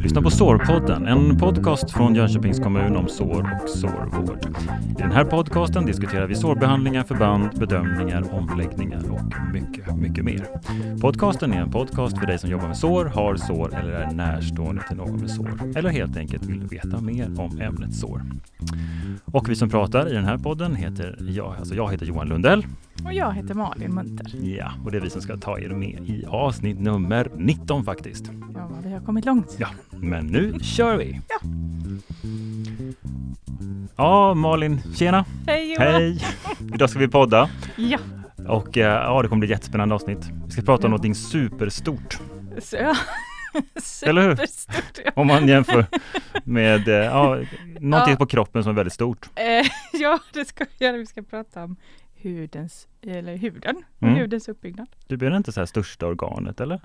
Du lyssnar på Sårpodden, en podcast från Jönköpings kommun om sår och sårvård. I den här podcasten diskuterar vi sårbehandlingar, förband, bedömningar, omläggningar och mycket, mycket mer. Podcasten är en podcast för dig som jobbar med sår, har sår eller är närstående till någon med sår eller helt enkelt vill veta mer om ämnet sår. Och vi som pratar i den här podden heter jag, alltså jag heter Johan Lundell. Och jag heter Malin Munter. Ja, och det är vi som ska ta er med i avsnitt nummer 19 faktiskt. Ja, vi har kommit långt. Ja, men nu kör vi! Ja. Ja, Malin, tjena! Hej Johan! Hej! Idag ska vi podda Ja, och eh, ja, det kommer bli ett jättespännande avsnitt. Vi ska prata om Ja. någonting superstort, så, ja. Eller hur? Ja. om man jämför med eh, ja, någonting Ja. på kroppen som är väldigt stort. Eh, ja, det ska vi göra. Vi ska prata om hudens, eller huden Mm. hudens uppbyggnad. Du blir inte så här största organet eller?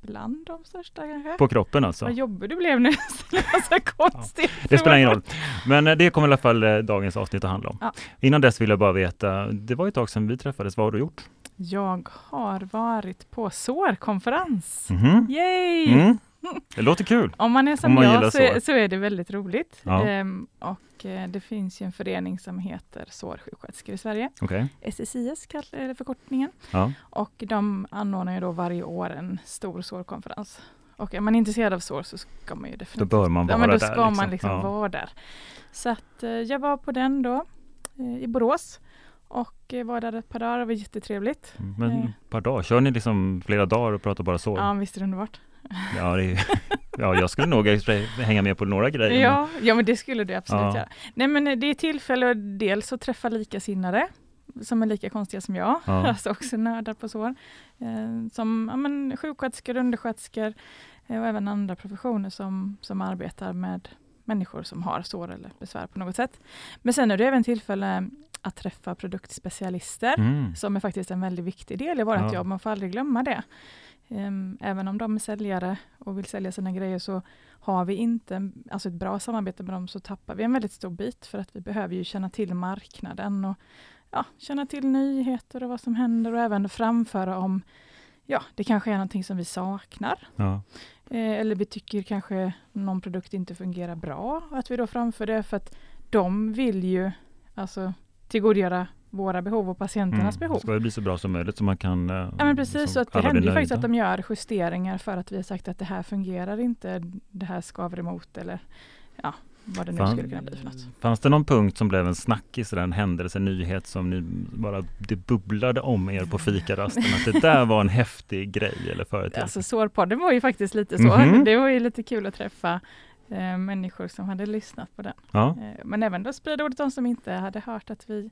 Bland de största kanske. På kroppen alltså? Vad jobbig du blev nu. Så konstigt. Det spelar ingen roll. Men eh, det kommer i alla fall eh, dagens avsnitt att handla om. Ja. Innan dess vill jag bara veta, det var ett tag sedan vi träffades, vad har du gjort? Jag har varit på sårkonferens. Mhm. Yay! Mm. Det låter kul. Om man är som Om man jag så så är det väldigt roligt. Ja. Ehm, och eh, det finns ju en förening som heter Sårsjuksköterskor i Sverige. Okej. SSIS är förkortningen. Ja. Och de anordnar ju då varje år en stor sårkonferens. Och är man intresserad av sår så ska man ju Då definitivt bör man ja, vara men då där. ska man liksom Ja. vara där. Så att eh, jag var på den då eh, i Borås och var där ett par dagar. Det var jättetrevligt. Mm, Men ett par dagar, kör ni liksom flera dagar och pratar bara så? Ja, visst är det underbart. Ja, det är, ja jag skulle nog hänga med på några grejer. Ja, ja, men det skulle du absolut Ja. göra. Nej, men eh, det är tillfälle dels att träffa likasinnade som är lika konstiga som jag, Ja. alltså också nördar på sår. Eh, som ja, men, sjuksköterskor, undersköterskor eh, och även andra professioner som, som arbetar med människor som har sår eller besvär på något sätt. Men sen är det även tillfälle att träffa produktspecialister Mm. som är faktiskt en väldigt viktig del i vårt Ja. jobb. Man får aldrig glömma det. Ehm, Även om de är säljare och vill sälja sina grejer så har vi inte alltså ett bra samarbete med dem så tappar vi en väldigt stor bit för att vi behöver ju känna till marknaden och ja, känna till nyheter och vad som händer och även framföra om Ja, det kanske är någonting som vi saknar. Ja. Eh, eller vi tycker kanske någon produkt inte fungerar bra. Att vi då framför det för att de vill ju alltså tillgodogöra våra behov och patienternas behov. Ska det bli så bra som möjligt så man kan... eh, Ja men precis, liksom så att det händer ju faktiskt att de gör justeringar för att vi har sagt att det här fungerar inte, det här skaver emot eller ja, vad det nu Fan- skulle kunna bli för något. Fanns det någon punkt som blev en snackis, en händelse, en nyhet som ni bara, det bubblade om er på fikarasten? Att det där var en häftig grej eller företeelse? Alltså sårpodden var ju faktiskt lite så. Mhm. Det var ju lite kul att träffa eh, människor som hade lyssnat på den. ja, Eh, men även då sprida ordet de som inte hade hört att vi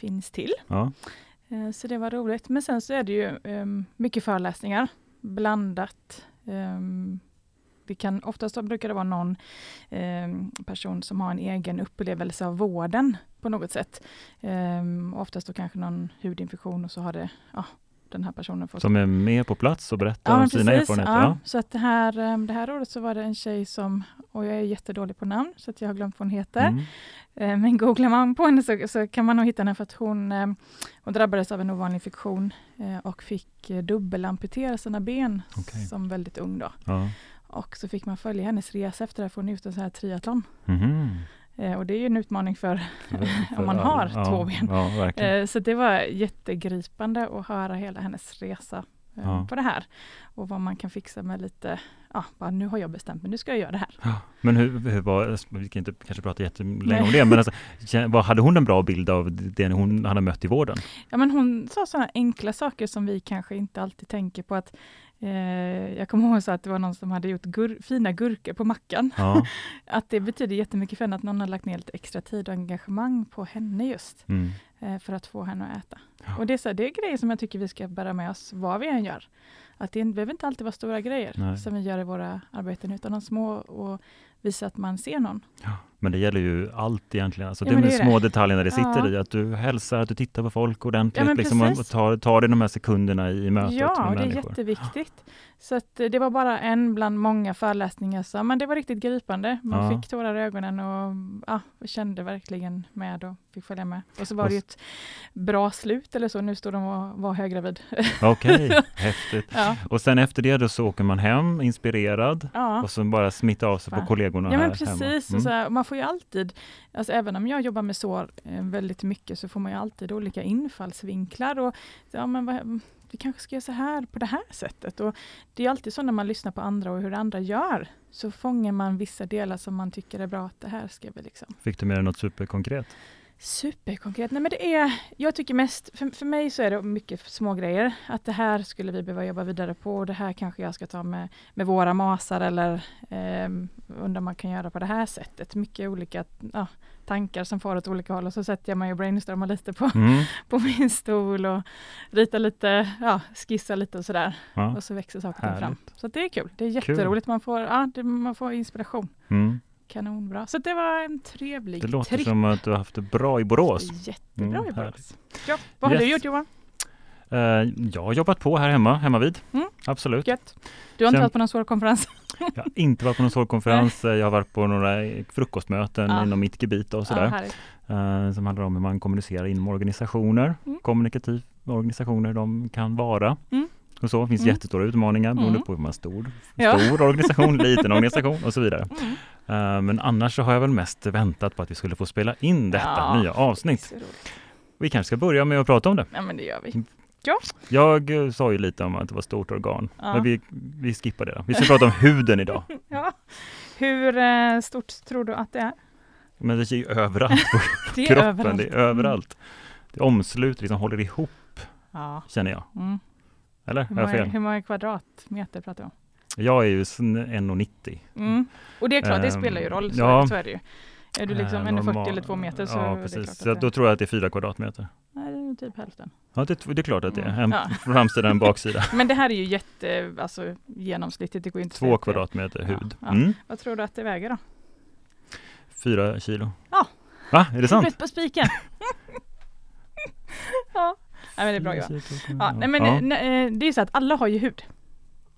finns till. ja, Eh, Så det var roligt. Men sen så är det ju ehm, mycket föreläsningar, blandat. Ehm, det kan, oftast brukar det vara någon ehm, person som har en egen upplevelse av vården på något sätt. Um, oftast då kanske någon hudinfektion och så har det, ja, den här personen fått som är med på plats och berättar om men sina precis, erfarenheter. Ja. Ja. Så att det här, ehm, det här året så var det en tjej som, och jag är jättedålig på namn så att jag har glömt vad hon heter. Mm. Eh, Men googlar man på henne så, så kan man nog hitta henne för att hon, eh, hon drabbades av en ovanlig infektion eh, och fick eh, dubbelamputera sina ben Okej. som väldigt ung. Då. Ja. Och så fick man följa hennes resa efter det för hon är ute sån här triathlon. Mhm. Eh, Och det är ju en utmaning för, För- Om man har ja, två ben. Ja, eh, så det var jättegripande att höra hela hennes resa eh, Ja. på det här. Och vad man kan fixa med lite, ja, bara, nu har jag bestämt mig, nu ska jag göra det här. Men hur, hur var, vi kan inte kanske prata jättelänge om det, men alltså, vad, hade hon en bra bild av det hon hade mött i vården? Ja, men hon sa sådana enkla saker som vi kanske inte alltid tänker på. att eh, Jag kommer ihåg så att det var någon som hade gjort gur fina gurkor på mackan. Ja, Att det betyder jättemycket för henne att någon har lagt ner lite extra tid och engagemang på henne just. mm. Eh, för att få henne att äta. Ja. Och det är, så det är grejer som jag tycker vi ska bära med oss vad vi än gör. Att det behöver inte alltid vara stora grejer Nej. som vi gör i våra arbeten utan de små och visa att man ser någon. Ja, men det gäller ju allt egentligen. Alltså, Ja, det är de det små det. detaljerna det sitter Ja. i. Att du hälsar, att du tittar på folk ordentligt. Ja, liksom, och tar, tar dig de här sekunderna i mötet Ja, med och det är människor. jätteviktigt. Så eh, det var bara en bland många föreläsningar, så, men det var riktigt gripande. Man Ja. fick tårar i ögonen och ja, kände verkligen med och fick följa med. Och så var det ju ett bra slut eller så. Nu står de och var höggravid. Okej, häftigt. Ja, Och sen efter det då så åker man hem inspirerad ja. och så bara smitta av sig på kollegorna Ja men här hemma. precis, Mm. och så här, man får ju alltid, alltså även om jag jobbar med sår eh, väldigt mycket så får man ju alltid olika infallsvinklar och ja, men vad, vi kanske ska göra så här på det här sättet. Och det är alltid så när man lyssnar på andra och hur andra gör så fångar man vissa delar som man tycker är bra att det här ska vi liksom Fick du med dig något superkonkret? Superkonkret. Nej men det är, jag tycker mest, för, för mig så är det mycket små grejer. Att det här skulle vi behöva jobba vidare på och det här kanske jag ska ta med, med våra masar eller eh, undrar man kan göra på det här sättet. Mycket olika ja, tankar som far åt olika håll och så sätter jag mig och brainstormar lite på, Mm. på min stol och ritar lite, ja, skissar lite och sådär. Ja. Och så växer saker fram. Så det är kul. Det är jätteroligt. Man får, ja, det, man får inspiration. Mm. Kanonbra. Så det var en trevlig Det låter tripp. som att du har haft det bra i Borås. Jättebra Mm, jobbat. härligt. Ja, vad har Yes. du gjort Johan? Eh, jag har jobbat på här hemma, hemma vid. Mm. Absolut. Gött. Du har inte Sen- varit på någon svår konferens? Jag har inte varit på någon sårkonferens. Jag har varit på några frukostmöten Ja. inom mitt gebit och Ja, sådär. härligt. eh, som handlar om hur man kommunicerar inom organisationer. Mm. Kommunikativa organisationer de kan vara. Mm. Och så. Det finns Mm. jättestora utmaningar beroende Mm. på hur man är stor. Ja. Stor organisation, liten organisation och så vidare. Mm. Eh, men annars så har jag väl mest väntat på att vi skulle få spela in detta Ja. nya avsnitt. Roligt. Vi kanske ska börja med att prata om det. Ja men det gör vi. Jag eh, sa ju lite om att det var stort organ. Ja. Men vi, vi skippar det då. Vi ska prata om huden idag. Ja. Hur eh, stort tror du att det är? Men det är ju överallt på Det är kroppen. överallt. Det är överallt. Det omsluter, liksom håller ihop, Ja. känner jag. Mm. Eller? Hur, många, hur många kvadratmeter pratar vi om? Jag är ju sn- 1,90. Mm. Och det är klart, det Ehm, spelar ju roll. Så, ja. så är det ju. Är du liksom Eh, 1,40 normal- eller 2 meter så Ja, det precis. klart Så att då det, tror jag att det är fyra kvadratmeter. nej, det är typ hälften. Ja, det, det är klart att det är. Mm. En Ja. framsida och en baksida. Men det här är ju jätte, alltså genomsnittligt. Det går inte att säga Två att det- kvadratmeter Ja, hud. ja. Mm. Vad tror du att det väger då? Fyra kilo. Ja. Va? Är det sant? Huvudet på spiken. ja, nej, men det är bra Johan. Ja, nej, men, Ja. eh, nej, eh, det är så att alla har ju hud.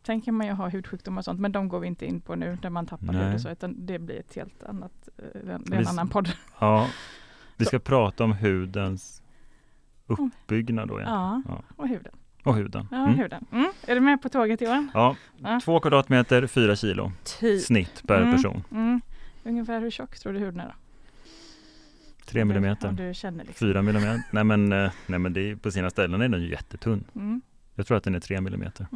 Sen kan man ju ha hudsjukdomar och sånt, men de går vi inte in på nu när man tappar Nej. hud och så, utan det blir ett helt annat, eh, det är Vi en annan podd. Ja, vi Så. ska prata om hudens uppbyggnad då. Ja. Ja, Ja. och huden. Och huden. Ja, Mm. huden. Mm. Är du med på tåget Johan? Ja, Ja. två kvadratmeter, fyra kilo Typ. snitt per Mm. person. Mm. Ungefär hur tjock tror du huden är då? Tre Om du- millimeter. Om du känner liksom. Fyra millimeter. Nej men, eh, nej, men det är, på sina ställen är den ju jättetunn. Mm. Jag tror att den är tre millimeter.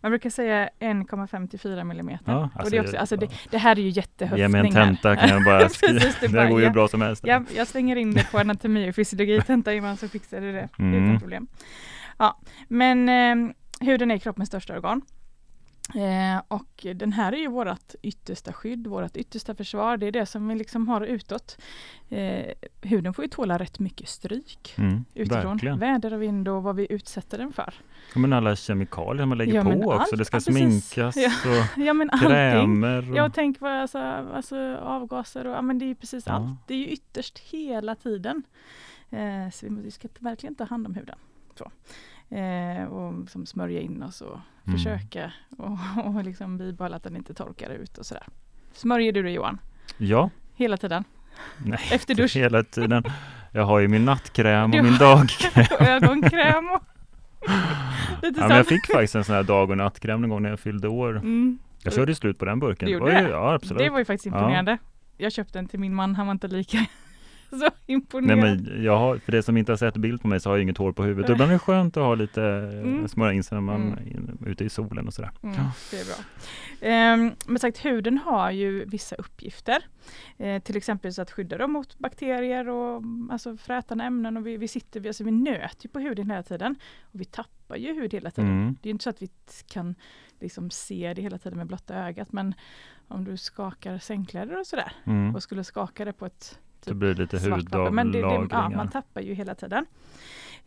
Man brukar säga 1,54 millimeter. Ja, och alltså det, är också, alltså det, det här är ju Ge jättehöftningar. mig en tenta kan jag bara skriva. Precis, det det bara, går ju ja. bra som helst. Jag, jag slänger in det på anatomi och fysiologitenta innan så fixar du det Mm. utan problem. Ja, men eh, huden är kroppens största organ. Eh, och den här är ju vårt yttersta skydd, vårt yttersta försvar. Det är det som vi liksom har utåt. Eh, huden får ju tåla rätt mycket stryk Mm, utifrån. verkligen. Väder och vind och vad vi utsätter den för. Ja, Men alla kemikalier man lägger Ja, på också. allt. Det ska Ja, sminkas Ja. och Ja men krämer. Och, Jag tänker på alltså, alltså avgaser och ja, men det är ju precis Ja. allt. Det är ju ytterst hela tiden. Eh, så vi, vi ska verkligen ta hand om huden. Så. Eh, och som smörja in oss och Mm. försöka och, och liksom bibehålla att den inte torkar ut och sådär. Smörjer du dig Johan? ja, Hela tiden? nej, Efter dusch? hela tiden. Jag har ju min nattkräm och min dagkräm. och ögonkräm och lite Ja, men jag fick faktiskt en sån här dag och nattkräm någon gång när jag fyllde år. Mm. Jag körde slut på den burken. Du gjorde det? Ja, absolut. Det var ju faktiskt Ja. imponerande. Jag köpte den till min man, han var inte lika så Nej, imponerad. men jag har, för det som inte har sett bild på mig så har jag inget hår på huvudet. Och Ibland är det skönt att ha lite, Mm. smörja in sig när man Mm. är ute i solen och sådär. Mm, Ja. det är bra. Ehm, men sagt, huden har ju vissa uppgifter. Eh, till exempel så att skydda dem mot bakterier och mm, alltså frätande ämnen. Och vi, vi, sitter, vi, alltså vi nöter ju på huden hela tiden. Och vi tappar ju hud hela tiden. Mm. Det är inte så att vi kan liksom se det hela tiden med blotta ögat. Men om du skakar sängkläder och sådär Mm. och skulle skaka det på ett Det blir lite papper. Men det, det, ja, hudavlagringar. man tappar ju hela tiden.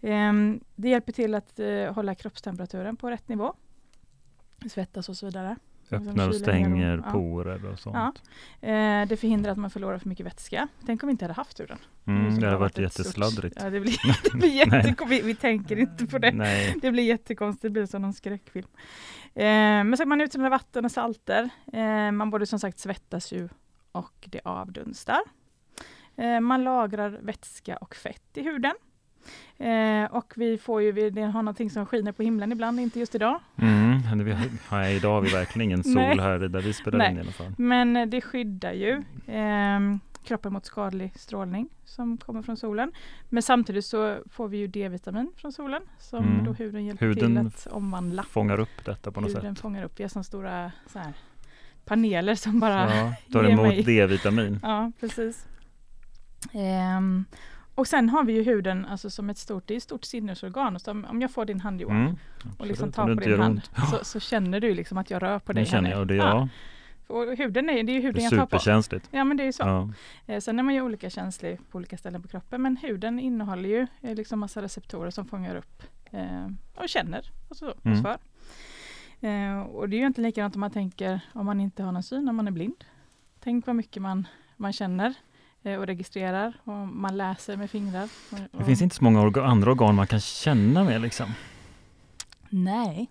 Ehm, det hjälper till att eh, hålla kroppstemperaturen på rätt nivå. Svettas och så vidare. Öppnar och stänger ja. porer och sånt. Eh, det förhindrar att man förlorar för mycket vätska. Tänk om vi inte hade haft huden. Mm, det har hade varit jättesladdrigt. Ja, det blir, det blir jättekonstigt. Vi, vi tänker inte på det. Nej. Det blir jättekonstigt, det blir som någon skräckfilm. Eh, men så man utsöndrar vatten och salter. Eh, man både som sagt svettas ju och det avdunstar. Eh, man lagrar vätska och fett i huden. Eh, och vi får ju, vi har någonting som skiner på himlen ibland, inte just idag. Mm, vi nej, idag har vi verkligen ingen sol här där vi spelar Nej. in i alla fall. Men eh, det skyddar ju ehm, kroppen mot skadlig strålning som kommer från solen. Men samtidigt så får vi ju D-vitamin från solen som Mm. då huden hjälper Huden till att omvandla. Fångar upp detta på något Huden sätt. fångar upp. Vi har sådana stora så här, paneler som bara Ja, tar emot mig- D-vitamin. Ja, precis. Ehm, och sen har vi ju huden alltså som ett stort, det är ett stort sinnesorgan. Så om, jag får din hand Johan Mm, och liksom tar på din hand så, så känner du liksom att jag rör på dig. Nu känner jag och det, Ja. Och huden är, det är ju det huden är jag tar på. superkänsligt. Ja men det är så. Ja. Eh, Sen är man ju olika känslig på olika ställen på kroppen men huden innehåller ju eh, liksom massa receptorer som fångar upp eh, och känner och så, och Mm. så för. Eh, och det är ju inte likadant om man tänker om man inte har någon syn, om man är blind. Tänk vad mycket man, man känner och registrerar och man läser med fingrar. Och, Det finns inte så många orga, andra organ man kan känna med liksom. Nej.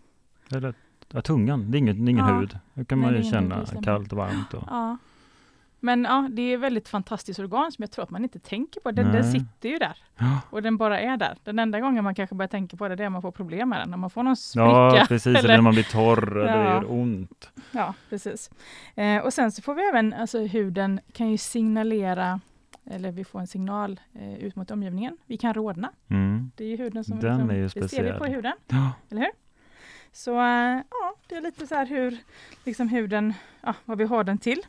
Eller, ja, tungan, det är, inget, det är ingen Ja. hud. Det kan Nej, man ingen känna kallt och varmt. Och, Ja. Men ja, det är ett väldigt fantastiskt organ som jag tror att man inte tänker på. Den, den sitter ju där. Ja. Och den bara är där. Den enda gången man kanske börjar tänka på det, det är om man får problem med den. När man får någon spricka. ja, precis. Eller, eller- när man blir torr det Ja. gör ont. Ja, precis. Eh, och sen så får vi även, alltså huden kan ju signalera, eller vi får en signal eh, ut mot omgivningen. Vi kan rodna. Mm. Det är ju huden som Den är ju det ser vi speciell. på huden, Ja. eller hur? Så eh, ja, det är lite så här hur liksom huden, ja, vad vi har den till.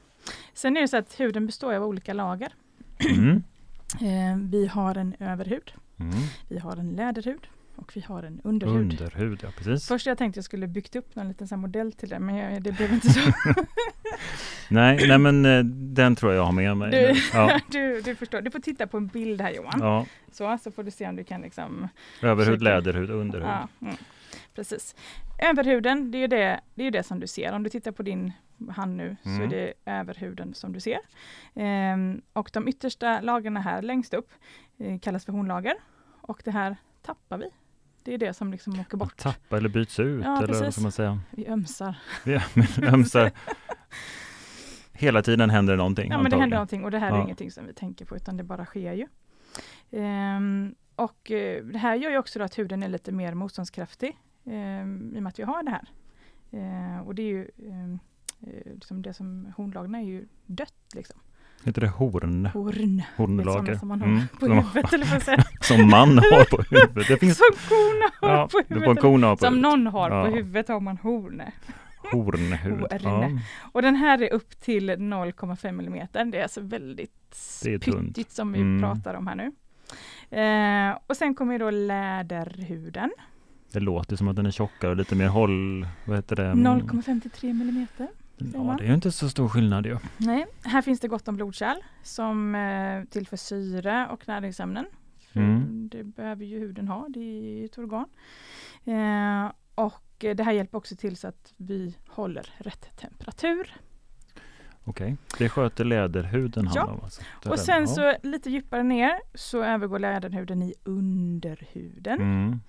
Sen är det så att huden består av olika lager. Mm. Eh, vi har en överhud, Mm. vi har en läderhud och vi har en underhud. Underhud, ja precis. Först jag tänkte jag skulle byggt upp någon liten här modell till det, men jag, det blev inte så. Nej, nej, men eh, den tror jag jag har med mig. Du. Ja. du, du förstår, du får titta på en bild här Johan. Ja. Så, så får du se om du kan liksom... Överhud, läderhud, underhud. Ja, mm, precis. Överhuden, det är ju det, det, är det som du ser. Om du tittar på din hand nu så är Mm. det överhuden som du ser. Ehm, och de yttersta lagren här längst upp eh, kallas för hornlager. Och det här tappar vi. Det är det som liksom åker bort. Tappa eller byts ut, Ja, eller vad precis. ska man säga? Vi ömsar. Men ömsar. Hela tiden händer någonting. Ja men det händer någonting och det här är Ja. ingenting som vi tänker på utan det bara sker ju. Ehm, och eh, det här gör ju också att huden är lite mer motståndskraftig i och med att vi har det här. Ehm, och det är ju ehm, eh, liksom det som hornlagren är ju dött liksom. Heter det horn? Horn, Hornlager? sådana som man har Mm, på huvudet eller vad säger Som man har på huvudet. Det finns Som korna har ja, på det får en huvudet. kon ha på Som huvudet. någon har Ja. på huvudet har man horn. Hornhud. Horn. Ja. Och den här är upp till 0,5 millimeter. Det är alltså väldigt Det pyttigt som vi Mm. pratar om här nu. Eh, och sen kommer då läderhuden. Det låter som att den är tjockare och lite mer håll... Vad heter det? 0,53 millimeter. säger Ja, det är ju inte så stor skillnad ju. Nej, här finns det gott om blodkärl som eh, tillför syre och näringsämnen. Mm. Det behöver ju huden ha, det är ju ett organ. Eh, och det här hjälper också till så att vi håller rätt temperatur. Okej, det sköter läderhuden Ja. om. Alltså. Och sen ja. så lite djupare ner så övergår läderhuden i underhuden. Mm.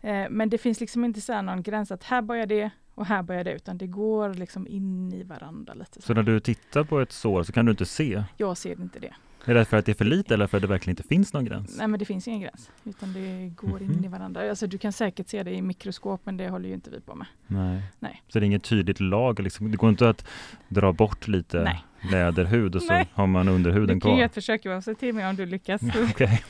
Eh, men det finns liksom inte så här någon gräns att här börjar det och här börjar det utan det går liksom in i varandra lite. Så. Så när du tittar på ett sår så kan du inte se? Jag ser inte det. Är det för att det är för lite eller för att det verkligen inte finns någon gräns? Nej men det finns ingen gräns utan det går in Mhm. i varandra. Alltså du kan säkert se det i mikroskop men det håller ju inte vi på med. Nej. Nej. Så det är inget tydligt lager liksom. Det går inte att dra bort lite Nej. läderhud och så Nej. har man underhuden Du kan ju kvar. ett försök Johan, till mig om du lyckas. Okej,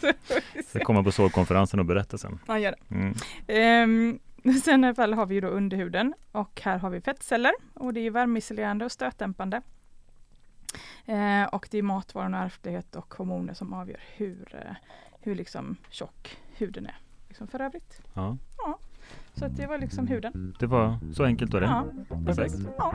vi så se. komma på sårkonferensen och berätta sen. Ja, gör det. Mm. Ehm, sen i alla fall har vi ju då underhuden och här har vi fettceller och det är värmeisolerande och stötdämpande. Eh, och det är matvaran och ärftlighet och hormoner som avgör hur, eh, hur liksom tjock huden är liksom för övrigt. Ja, Så att det var liksom huden. det var så enkelt var det. Ja, Perfekt. Ja.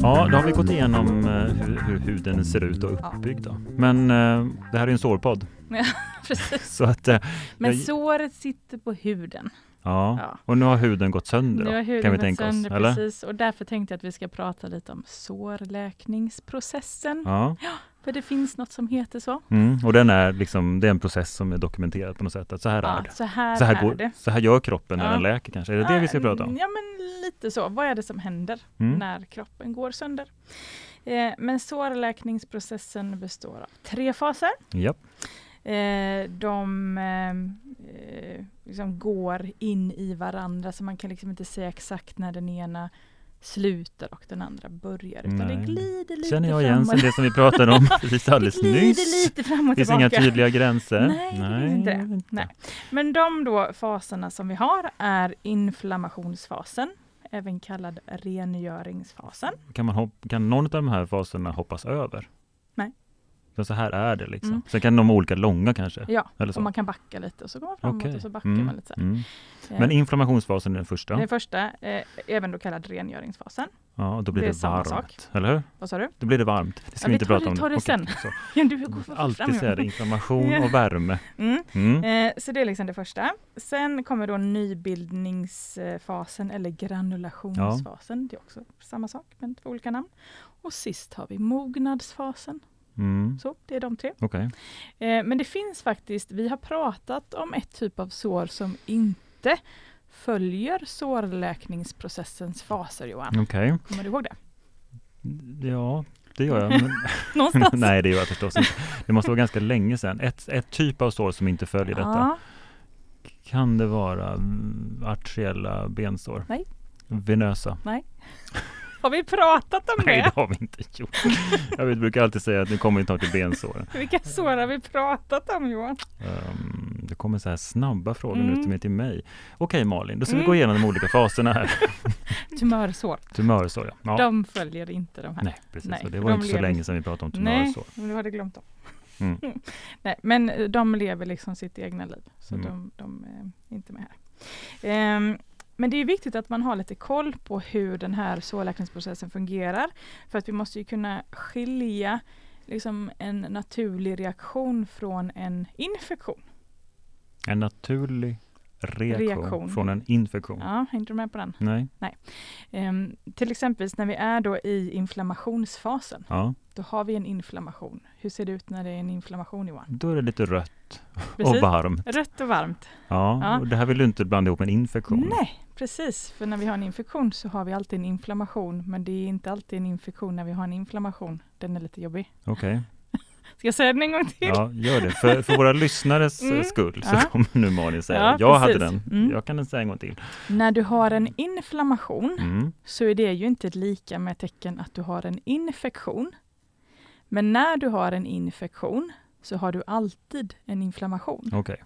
Ja, då har vi gått igenom eh, hur, hur huden ser ut och Ja. uppbyggd. Då. Men eh, det här är en sårpodd. Precis. Så att, Men Jag- såret sitter på huden. Ja. Ja. och nu har huden gått sönder. Nu har huden kan vi tänka sönder, oss, eller? precis. Och därför tänkte jag att vi ska prata lite om sårläkningsprocessen. Ja. För det finns något som heter så. Mm. Och den är liksom, det är en process som är dokumenterad på något sätt. Att så här är Ja, det. så här, Så här, är går, det. så här gör kroppen när Ja. den läker kanske. Är det det vi ska prata om? Ja, men lite så. Vad är det som händer Mm. när kroppen går sönder? Eh, men sårläkningsprocessen består av tre faser. Japp. Eh, de eh, liksom går in i varandra så man kan liksom inte säga exakt när den ena slutar och den andra börjar. Utan Nej. det glider lite Känner jag igen sen det som vi pratade om precis alldeles det glider nyss. lite fram och Det finns tillbaka. inga tydliga gränser. Nej, det finns inte det. Nej. Men de då faserna som vi har är inflammationsfasen, även kallad rengöringsfasen. Kan, man kan någon av de här faserna hoppas över? Så, här är det liksom. Mm. Sen kan de vara olika långa kanske? Ja, Eller så. och man kan backa lite och så går man framåt Okej. och så backar Mm, man lite. Mm. Eh, Men inflammationsfasen är den första. Den första, eh, även då kallad rengöringsfasen. Ja, då blir det det, varmt. sak. Eller hur? Vad sa du? Då blir det varmt. Det ska Ja, vi vi inte prata om. tar det sen. Ja, du går Alltid säga inflammation och värme. Mm. Mm. Eh, så det är liksom det första. Sen kommer då nybildningsfasen eller granulationsfasen. Det är också samma sak men två olika namn. Och sist har vi mognadsfasen. Mm. Så det är de tre. Okej. Eh, men det finns faktiskt, vi har pratat om ett typ av sår som inte följer sårläkningsprocessens faser Johan. Okej. Kommer du ihåg det? Ja, det gör jag. Någonstans? Nej, det gör jag förstås inte. Det måste vara ganska länge sedan. Ett, ett typ av sår som inte följer detta. Ja, Kan det vara mm, arteriella bensår? Nej. Venösa? Har vi pratat om Nej, det? det har vi inte gjort. Jag brukar alltid säga att nu kommer vi snart till bensåren. Vilka sår har vi pratat om Johan? Um, det kommer så här snabba frågor Mm. nu till mig till mig. Okej Malin, då ska vi Mm. gå igenom de olika faserna här. Tumörsår. Tumörsår, ja. ja. De följer inte de här. Nej, precis. Nej, det var de inte så lever- länge sedan vi pratade om Nej, tumörsår. men du hade glömt dem. Mm. Nej, men eh, de lever liksom sitt egna liv, så Mm. de, de är inte med här. Ehm, men det är viktigt att man har lite koll på hur den här sårläkningsprocessen fungerar. För att vi måste ju kunna skilja liksom en naturlig reaktion från en infektion. En naturlig reaktion, Reaktion. från en infektion. Ja, hängde du med på den? Nej, Ehm, till exempel när vi är då i inflammationsfasen, ja. Då har vi en inflammation. Hur ser det ut när det är en inflammation Johan? Då är det lite rött Precis. och varmt. Rött och varmt. Ja, Ja. och det här vill du inte blanda ihop med en infektion. Nej, precis. För när vi har en infektion så har vi alltid en inflammation. Men det är inte alltid en infektion när vi har en inflammation. Den är lite jobbig. Okej, Ska jag säga den en gång till? ja gör det. För, för våra lyssnares Mm. skull så Ja. kommer nu Malin säga Ja, Jag hade den, Mm. jag kan den säga en gång till. När du har en inflammation Mm. så är det ju inte lika med tecken att du har en infektion. Men när du har en infektion så har du alltid en inflammation. Okej,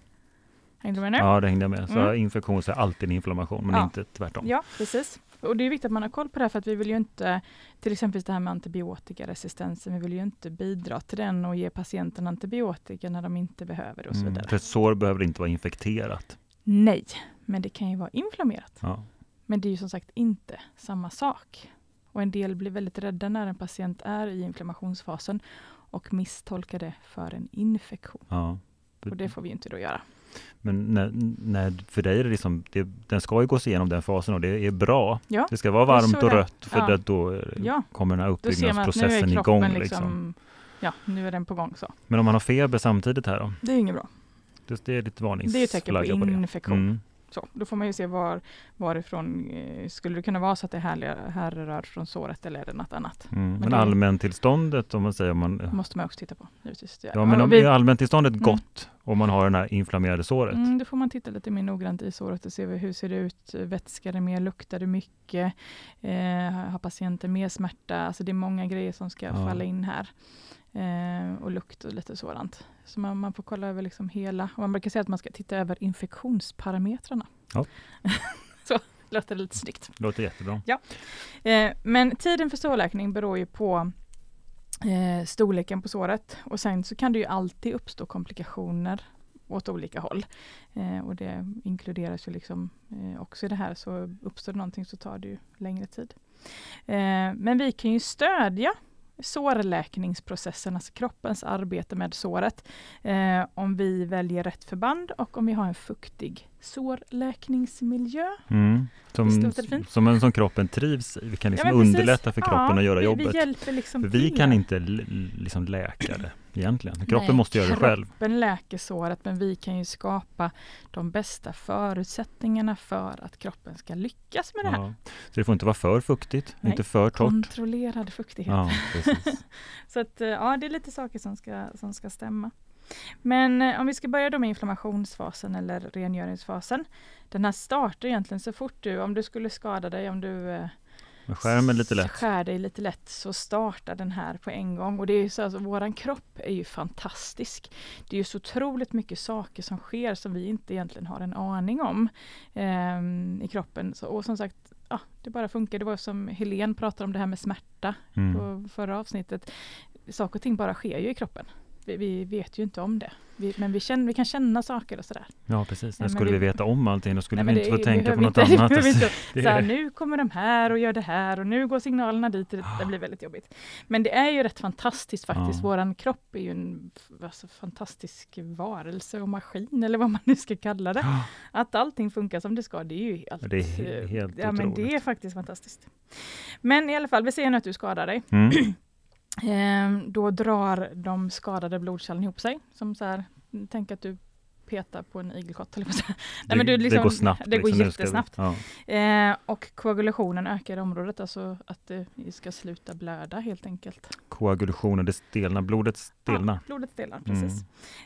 Hängde du med nu? ja det hängde jag med. Så Mm. infektion så är alltid en inflammation men Ja. inte tvärtom. Ja, precis. Och det är viktigt att man har koll på det här för att vi vill ju inte, till exempel det här med antibiotikaresistensen, vi vill ju inte bidra till den och ge patienten antibiotika när de inte behöver det och så Mm. vidare. För ett sår behöver inte vara infekterat. Nej, men det kan ju vara inflammerat. Ja. Men det är ju som sagt inte samma sak. Och en del blir väldigt rädda när en patient är i inflammationsfasen och misstolkar det för en infektion. Ja. Och det får vi inte då göra. Men när, när, för dig är det liksom, det, den ska ju gås igenom den fasen och det är bra. Ja, Det ska vara det är varmt och det- rött för ja. det, då eh, Ja, kommer den här är uppbyggnadsprocessen igång. liksom, Liksom. ja, nu är den på gång så. Men om man har feber samtidigt här då? Det är inget bra. Det, det är lite Det är ju ett tecken på varningsflagga på det. infektion. Mm. Så, då får man ju se var, varifrån, eh, skulle det kunna vara så att det härliga- härrör från såret eller är det något annat? Mm. Men det- allmäntillståndet om man säger om man Det måste man också titta på. Givetvis. Ja men om vi, är allmäntillståndet Mm. gott om man har det här inflammerade såret? mm, då får man titta lite mer noggrant i såret och se hur ser det ut. Vätskar det mer? Luktar det mycket? Eh, har patienten mer smärta? Alltså det är många grejer som ska Ja. falla in här. Eh, och lukt och lite sådant. Så man, man får kolla över liksom hela. Man brukar säga att man ska titta över infektionsparametrarna. Ja. så låter det lite snyggt. Låter jättebra. Eh, men tiden för sårläkning beror ju på eh, storleken på såret och sen så kan det ju alltid uppstå komplikationer åt olika håll. Eh, och det inkluderas ju liksom eh, också i det här så uppstår det någonting så tar det ju längre tid. Eh, men vi kan ju stödja sårläkningsprocessen, alltså kroppens arbete med såret, eh, om vi väljer rätt förband och om vi har en fuktig sårläkningsmiljö. Mm. Som, som en som kroppen trivs i. Vi kan liksom ja, underlätta för kroppen ja, att göra vi, jobbet. Vi hjälper liksom vi kan inte liksom läka det egentligen. Kroppen Nej, måste göra det själv. Kroppen läker såret men vi kan ju skapa de bästa förutsättningarna för att kroppen ska lyckas med det här. Ja. Så det får inte vara för fuktigt, Nej, inte för torrt. Kontrollerad fuktighet. Så att, ja, det är lite saker som ska, som ska stämma. Men eh, om vi ska börja då med inflammationsfasen eller rengöringsfasen. Den här startar egentligen så fort du, om du skulle skada dig, om du eh, skär, lite lätt. skär dig lite lätt så startar den här på en gång. Och det är ju så alltså, våran kropp är ju fantastisk. Det är ju så otroligt mycket saker som sker som vi inte egentligen har en aning om eh, i kroppen. Så, och som sagt, ja, det bara funkar. Det var som Helene pratade om det här med smärta mm. på förra avsnittet. Saker och ting bara sker ju i kroppen vi, vi vet ju inte om det. Vi, men vi, känner, vi kan känna saker och sådär. Ja precis, när skulle vi, veta om allting då skulle nej, vi inte få tänka på något inte, annat. Inte, så här, nu kommer de här och gör det här och nu går signalerna dit. Det, det blir väldigt jobbigt. Men det är ju rätt fantastiskt faktiskt. Ja. Våran kropp är ju en alltså, fantastisk varelse och maskin eller vad man nu ska kalla det. Ja. Att allting funkar som det ska, det är ju helt, det är helt ja, men Det är faktiskt fantastiskt. Men i alla fall, vi säger nu att du skadar dig. Mm. Ehm, då drar de skadade blodkärlen ihop sig. Som så här, tänk att du peta på en igelkott. Eller det, Nej, men du liksom, det går snabbt. Det liksom, går jättesnabbt. Vi, ja. eh, och koagulationen ökar i området, alltså att det ska sluta blöda helt enkelt. Koagulationen, det stelnar, blodet stelnar? Ja, blodet stelnar, precis.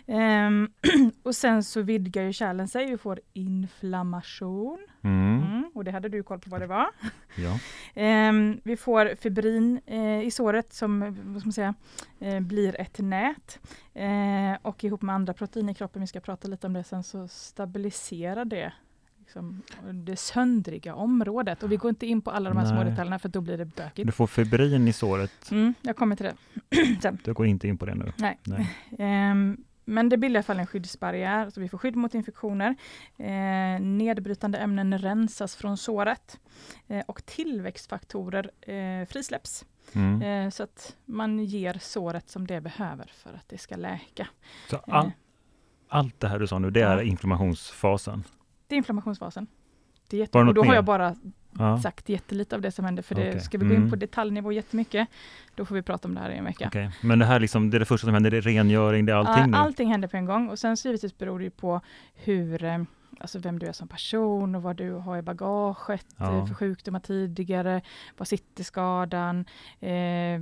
Mm. Eh, och sen så vidgar ju kärlen sig, vi får inflammation. Mm. Mm, och det hade du koll på vad det var. Ja. eh, vi får fibrin eh, i såret som vad ska man säga, eh, blir ett nät. Eh, och ihop med andra proteiner i kroppen, vi ska prata lite om det sen, så stabiliserar det liksom, det söndriga området. Och vi går inte in på alla de här Nej. små detaljerna för då blir det bökigt. Du får fibrin i såret. Mm, jag kommer till det. Du går inte in på det nu? Nej. Nej. Um, men det bildar i alla fall en skyddsbarriär, så vi får skydd mot infektioner. Eh, nedbrytande ämnen rensas från såret eh, och tillväxtfaktorer eh, frisläpps. Mm. Eh, så att man ger såret som det behöver för att det ska läka. Så all, allt det här du sa nu, det är inflammationsfasen? Det är inflammationsfasen. Det är jätte- och då mer? har jag bara ja. sagt jättelite av det som händer, för det, okay. ska vi gå in mm. på detaljnivå jättemycket, då får vi prata om det här i en vecka. Okay. Men det här liksom, det är det första som händer, det är rengöring, det är allting? Ja, nu. allting händer på en gång och sen så givetvis beror det på hur eh, alltså vem du är som person och vad du har i bagaget ja. Eh, för sjukdomar tidigare. Var sitter skadan? Eh,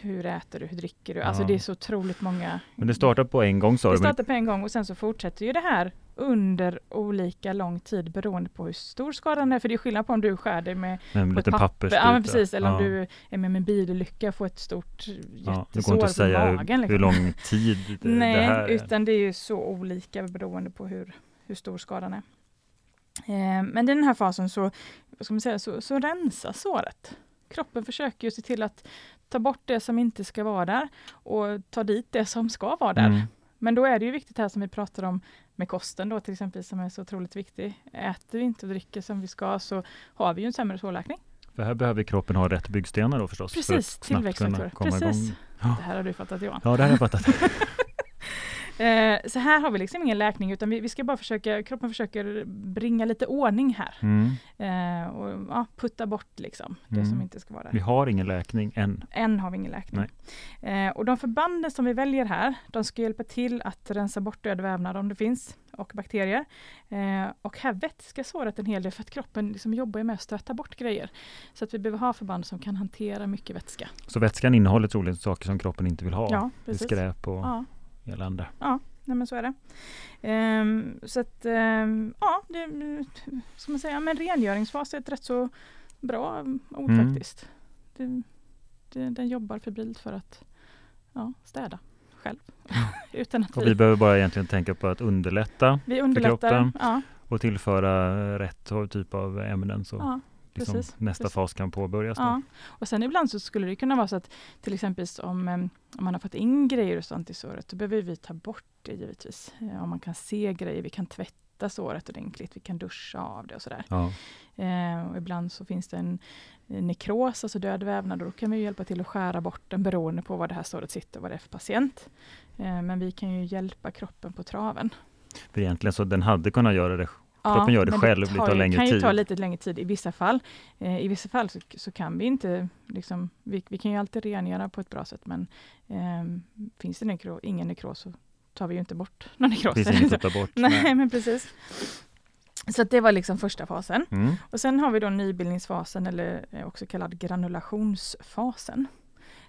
hur äter du? Hur dricker du? Alltså, ja. Det är så otroligt många. Men det startar på en gång sa du? Det startar på en gång och sen så fortsätter ju det här under olika lång tid beroende på hur stor skadan är. För det är skillnad på om du skär dig med en liten papper. Ja, men precis. Eller ja. om du är med en bilolycka och får ett stort jättesår Det går inte att säga magen, hur, hur lång tid det, Nej, det här är. utan det är ju så olika beroende på hur, hur stor skadan är. Eh, men i den här fasen så, vad ska man säga, så, så rensas såret. Kroppen försöker ju se till att ta bort det som inte ska vara där och ta dit det som ska vara där. Mm. Men då är det ju viktigt här som vi pratar om med kosten då till exempel som är så otroligt viktig. Äter vi inte och dricker som vi ska så har vi ju en sämre sårläkning. För här behöver kroppen ha rätt byggstenar då förstås? Precis, tillväxtfaktorer. Precis. Ja. Det här har du fattat Johan. Ja, det har jag fattat. Eh, så här har vi liksom ingen läkning utan vi, vi, ska bara försöka, kroppen försöker bringa lite ordning här. Mm. Eh, och ja, putta bort liksom det mm. som inte ska vara där. Vi har ingen läkning än. Än har vi ingen läkning. Eh, och de förbanden som vi väljer här, de ska hjälpa till att rensa bort död vävnad om det finns och bakterier. Eh, och här vätskar såret en hel del för att kroppen liksom jobbar med att stöta bort grejer. Så att vi behöver ha förband som kan hantera mycket vätska. Så vätskan innehåller troligen saker som kroppen inte vill ha? Ja, precis. Skräp och ja elände. Ja, nej men så är det. Um, så att, um, ja, det, ska man säga, men rengöringsfas är ett rätt så bra ord mm. faktiskt. Det, det, den jobbar febrilt för att ja, städa själv. Utan att och vi, vi behöver bara egentligen tänka på att underlätta, vi underlättar, för kroppen ja. och tillföra rätt typ av ämnen. Så. Ja liksom precis, nästa precis. fas kan påbörjas. Ja. Och sen ibland så skulle det kunna vara så att till exempel om, om man har fått in grejer i såret, då behöver vi ta bort det givetvis. Om man kan se grejer, vi kan tvätta såret ordentligt, vi kan duscha av det och sådär. Ja. Eh, och ibland så finns det en nekros, alltså död vävnad, och då kan vi hjälpa till att skära bort den beroende på var det här såret sitter och vad det är för patient. Eh, men vi kan ju hjälpa kroppen på traven. För egentligen så den hade kunnat göra det Kroppen gör det själv, det tar, längre kan tid. ju ta lite längre tid i vissa fall. Eh, I vissa fall så, så, kan vi inte, liksom, vi, vi, kan ju alltid rengöra på ett bra sätt men eh, finns det nekro, ingen nekros så tar vi ju inte bort någon nekros. Finns inget att ta bort. nej, nej, men precis. Så det var liksom första fasen. Mm. Och sen har vi då nybildningsfasen eller eh, också kallad granulationsfasen.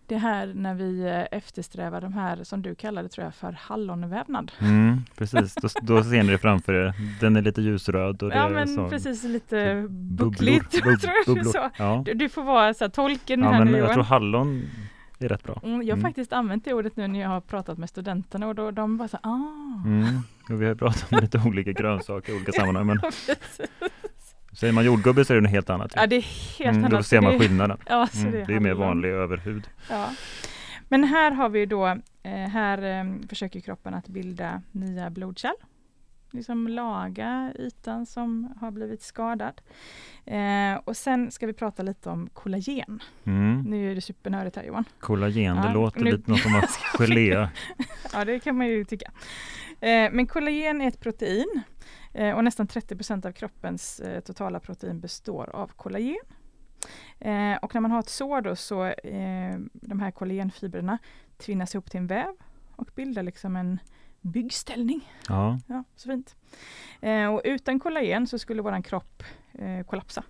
Det här när vi eh, eftersträvar de här som du kallade tror jag för hallonvävnad. Mm, precis, då, då ser ni det framför er. Den är lite ljusröd. Och det ja men så, precis lite buckligt. Bubblor, tror bubblor. så. Ja. Du, du, får vara så här, tolken ja, här men nu jag Johan. tror hallon är rätt bra. Mm, jag har Mm. faktiskt använt det ordet nu när jag har pratat med studenterna och då de bara så ah. Mm. Och vi har pratat om lite olika grönsaker i olika sammanhang. Men. säger man jordgubbe så är det något helt annat. ja det är helt Mm, annat. då ser man skillnaden. Ja, så Mm, det är, det är mer vanlig överhud. Ja. Men här har vi då, eh, här eh, försöker kroppen att bilda nya blodkärl. Liksom laga ytan som har blivit skadad. Eh, och sen ska vi prata lite om kollagen. Mm. Nu är det supernördigt här Johan. Kollagen, det Ja, låter nu- lite något som att gelé. Ja, det kan man ju tycka. Eh, men kollagen är ett protein eh, och nästan 30% av kroppens eh, totala protein består av kollagen. Eh, och när man har ett sår då så eh, de här kollagenfibrerna tvinnas ihop till en väv och bildar liksom en byggställning. Ja, Ja, så fint. Eh, och utan kollagen så skulle våran kropp eh, kollapsa.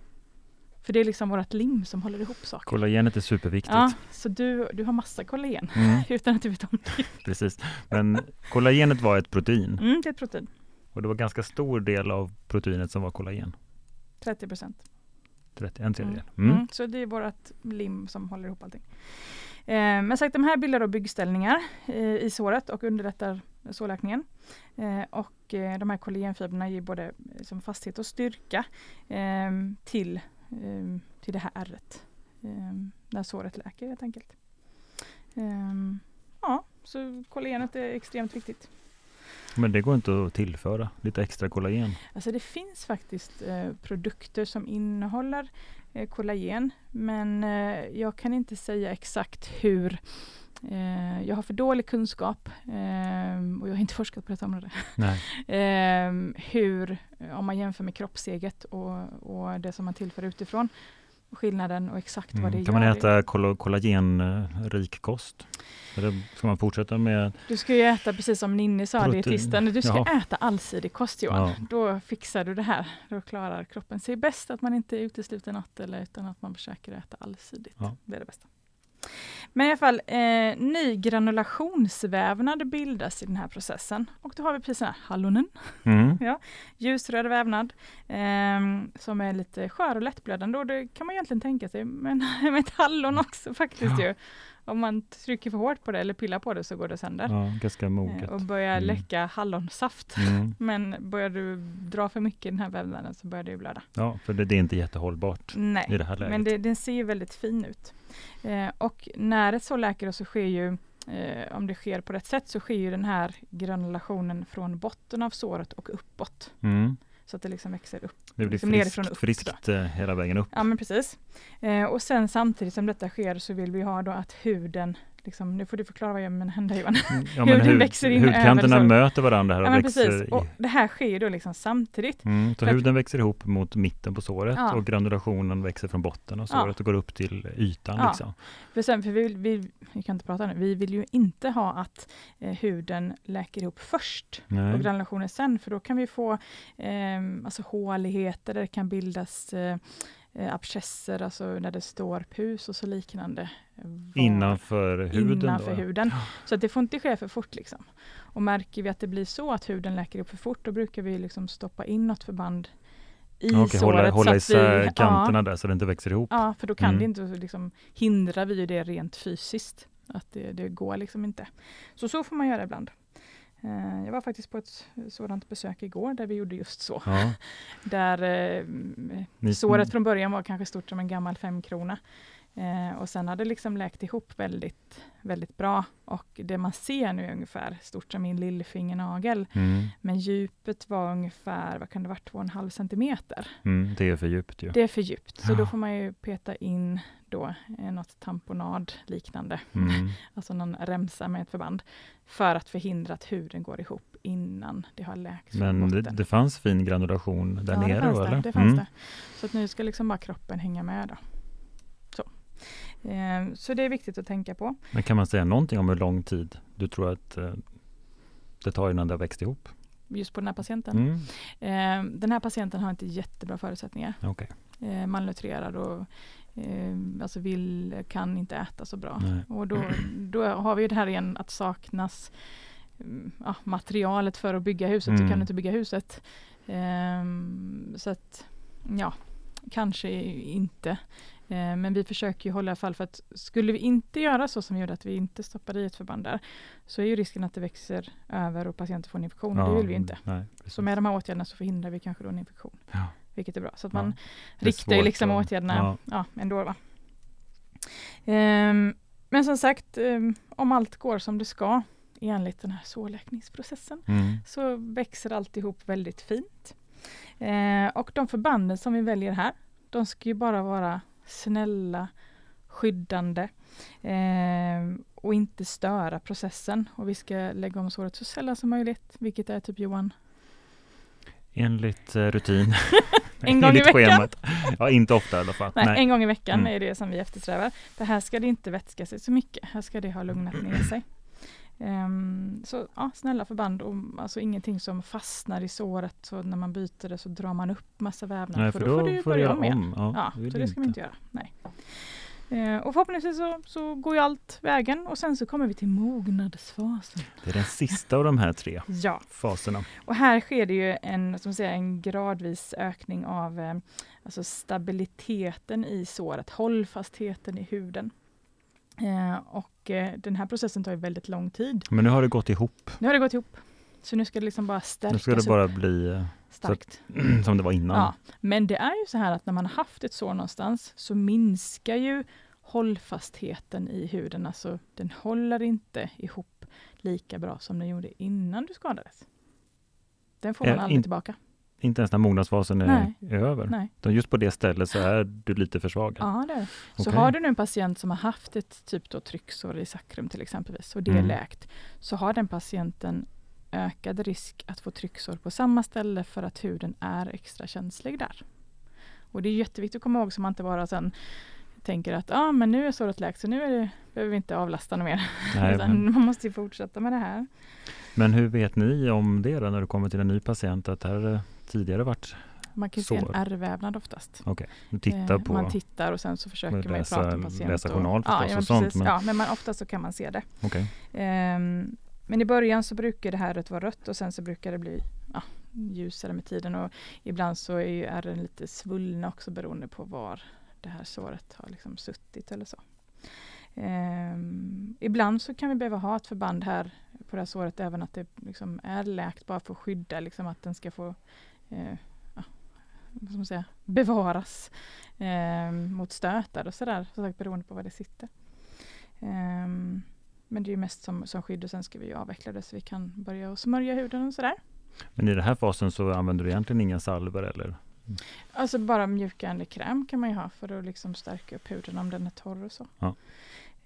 För det är liksom vårt lim som håller ihop saker. kollagenet är superviktigt. Ja, så du, du har massa kollagen Mm, utan att du vet om det. precis. Men kollagenet var ett protein Mm, det är ett protein, och det var ganska stor del av proteinet som var kollagen. 30 procent. 30, en tredjedel. Mm. Mm. så det är vårt lim som håller ihop allting. Eh, men sagt, de här bildar då byggställningar eh, i såret och underlättar sårläkningen. Eh, och eh, de här kollagenfibrerna ger både eh, som fasthet och styrka eh, till, eh, till det här ärret. När såret läker helt enkelt. Ja, så kollagenet är extremt viktigt. Men det går inte att tillföra lite extra kollagen. Alltså det finns faktiskt eh, produkter som innehåller eh, kollagen men eh, jag kan inte säga exakt hur eh, jag har för dålig kunskap eh, och jag har inte forskat på detta område. Nej. Eh, hur, om man jämför med kroppseget och, och det som man tillför utifrån, skillnaden och exakt vad det Mm. Kan gör. man äta kolla- kollagenrik kost? Eller ska man fortsätta med Du ska ju äta, precis som Ninni sa, Protein. dietisten, du ska Jaha. äta allsidig kost Johan. Ja. Då fixar du det här. Då klarar kroppen sig bäst att man inte utesluter något eller utan att man försöker äta allsidigt. Ja. Det är det bästa. Men i alla fall, eh, ny granulationsvävnad bildas i den här processen. Och då har vi precis den här hallonen, mm. ljusröd vävnad, ehm, som är lite skör och lättblödande. Och det kan man egentligen tänka sig men, med ett hallon också faktiskt ju. Om man trycker för hårt på det eller pillar på det så går det sönder. ja, ganska Eh, moget. och börjar Mm. läcka hallonsaft. Mm. Men börjar du dra för mycket i den här vävnaden så börjar det blöda. Ja, för det, det är inte jättehållbart i Nej, det här läget. men det, den ser ju väldigt fin ut. Eh, och när ett så läker så sker ju, eh, om det sker på rätt sätt, så sker ju den här granulationen från botten av såret och uppåt. mm. Så att det liksom växer upp. Det blir liksom friskt, upp, friskt eh, hela vägen upp. Ja men precis. Eh, och sen samtidigt som detta sker så vill vi ha då att huden, liksom, nu får du förklara vad jag menar hända Johan. Ja, Huden hud- växer in över hudkanterna såret. möter varandra här och Ja växer precis. Och det här sker ju då liksom samtidigt. Mm, så För att- huden växer ihop mot mitten på såret Ja. och granulationen växer från botten av Ja. såret och går upp till ytan. Ja. Liksom. För sen, för vi, vill- vi, vi kan inte prata nu, vi vill ju inte ha att eh, huden läker ihop först och Nej. granulationen sen, för då kan vi få eh, alltså håligheter, där det kan bildas eh, eh, abscesser, alltså när det står pus och så liknande. var- Innanför huden. innanför då. huden. Så att det får inte ske för fort. Liksom. Och märker vi att det blir så att huden läker upp för fort, då brukar vi liksom stoppa in något förband i Ja, okej, såret. hålla, hålla isär vi, kanterna där så det inte växer ihop. Ja, för då kan Mm. det inte, liksom, hindrar vi det rent fysiskt. Att det, det går liksom inte. Så så får man göra ibland. Eh, Jag var faktiskt på ett sådant besök igår där vi gjorde just så. Ja. Där eh, såret från början var kanske stort som en gammal femkrona. Eh, och sen hade det liksom läkt ihop väldigt, väldigt bra. Och det man ser nu är ungefär stort som min lillfingernagel. Mm, Men djupet var ungefär, vad kan det vara, 2,5 centimeter. mm, det är för djupt ju. Det är för djupt, så Ja. då får man ju peta in då eh, något tamponad liknande, Mm. alltså någon remsa med ett förband, för att förhindra att huden går ihop innan det har läkt. Men det, det, fanns fin granulation där ja, nere? Det fanns, då, det, eller? det, fanns mm. det. Så att nu ska liksom bara kroppen hänga med. Då. Så. Eh, så det är viktigt att tänka på. Men kan man säga någonting om hur lång tid du tror att eh, det tar innan det har växt ihop? Just på den här patienten? Mm. Eh, den här patienten har inte jättebra förutsättningar. Okay. Eh, malnutrerad och eh, alltså vill, kan inte äta så bra. Nej. Och då, då har vi det här igen att saknas mm, ja, materialet för att bygga huset. Mm. Du kan inte bygga huset. Um, så att ja, kanske inte. Uh, men vi försöker ju hålla i alla fall för att skulle vi inte göra så som vi gjorde att vi inte stoppade i ett förband där så är ju risken att det växer över och patienter får en infektion. Ja, det vill vi inte. Nej, så med de här åtgärderna så förhindrar vi kanske då en infektion. Ja. Vilket är bra. Så att man riktar ju liksom och, åtgärderna ja. Ja, ändå. Va? Um, men som sagt, um, om allt går som det ska enligt den här sårläkningsprocessen mm. så växer alltihop väldigt fint. Uh, och de förbanden som vi väljer här, de ska ju bara vara snälla, skyddande uh, och inte störa processen. Och vi ska lägga om såret så sällan som möjligt, vilket är typ Johan? Enligt uh, rutin. En gång i veckan? Schemat. Ja, inte ofta i alla fall. Nej, Nej. En gång i veckan mm. är det som vi eftersträvar. För här ska det inte vätska sig så mycket. Här ska det ha lugnat ner sig. Um, så ja, snälla förband och alltså ingenting som fastnar i såret så när man byter det så drar man upp massa vävnad. Nej, för, för då, då får du börja om igen. Ja, ja, så det ska vi inte göra. Nej. Eh, och förhoppningsvis så, så går ju allt vägen och sen så kommer vi till mognadsfasen. Det är den sista av de här tre ja. faserna. Och här sker det ju en, som säger, en gradvis ökning av eh, alltså stabiliteten i såret, hållfastheten i huden. Eh, och eh, den här processen tar ju väldigt lång tid. Men nu har det gått ihop. Nu har det gått ihop. Så nu ska det liksom bara stärkas Nu ska det bara upp. bli eh, starkt. Att, som det var innan. Ja. Men det är ju så här att när man har haft ett sår någonstans så minskar ju hållfastheten i huden. Alltså den håller inte ihop lika bra som den gjorde innan du skadades. Den får man äh, aldrig in, tillbaka. Inte ens när mognadsfasen är Nej. över? Nej. Utan just på det stället så är du lite försvagad? Ja, det är Så okay. har du nu en patient som har haft ett typ då trycksår i sakrum till exempelvis och det mm. är läkt, så har den patienten ökad risk att få trycksår på samma ställe för att huden är extra känslig där. Och det är jätteviktigt att komma ihåg så man inte bara sen tänker att ah, men nu är såret läkt så nu är det, behöver vi inte avlasta något mer. Nej, men... Man måste fortsätta med det här. Men hur vet ni om det då, när du kommer till en ny patient att det här tidigare varit man kan se en ärrvävnad oftast. Okay. tittar eh, på, man tittar och sen så försöker man läsa, prata med patienten. Läsa journal och, förstås ja, och sånt. Men... Ja, men man, oftast så kan man se det. Okay. Um, men i början så brukar det här vara rött och sen så brukar det bli ja, ljusare med tiden och ibland så är ärren lite svullna också beroende på var det här såret har liksom suttit eller så. Ehm, ibland så kan vi behöva ha ett förband här på det här såret även att det liksom är läkt bara för att skydda liksom att den ska få eh, ja, vad ska man säga, bevaras eh, mot stötar och sådär, så sagt, beroende på var det sitter. Ehm, men det är mest som, som skydd och sen ska vi avveckla det så vi kan börja smörja huden och sådär. Men i den här fasen så använder du egentligen inga salver eller? Alltså bara mjukgörande kräm kan man ju ha för att liksom stärka upp huden om den är torr och så. Ja.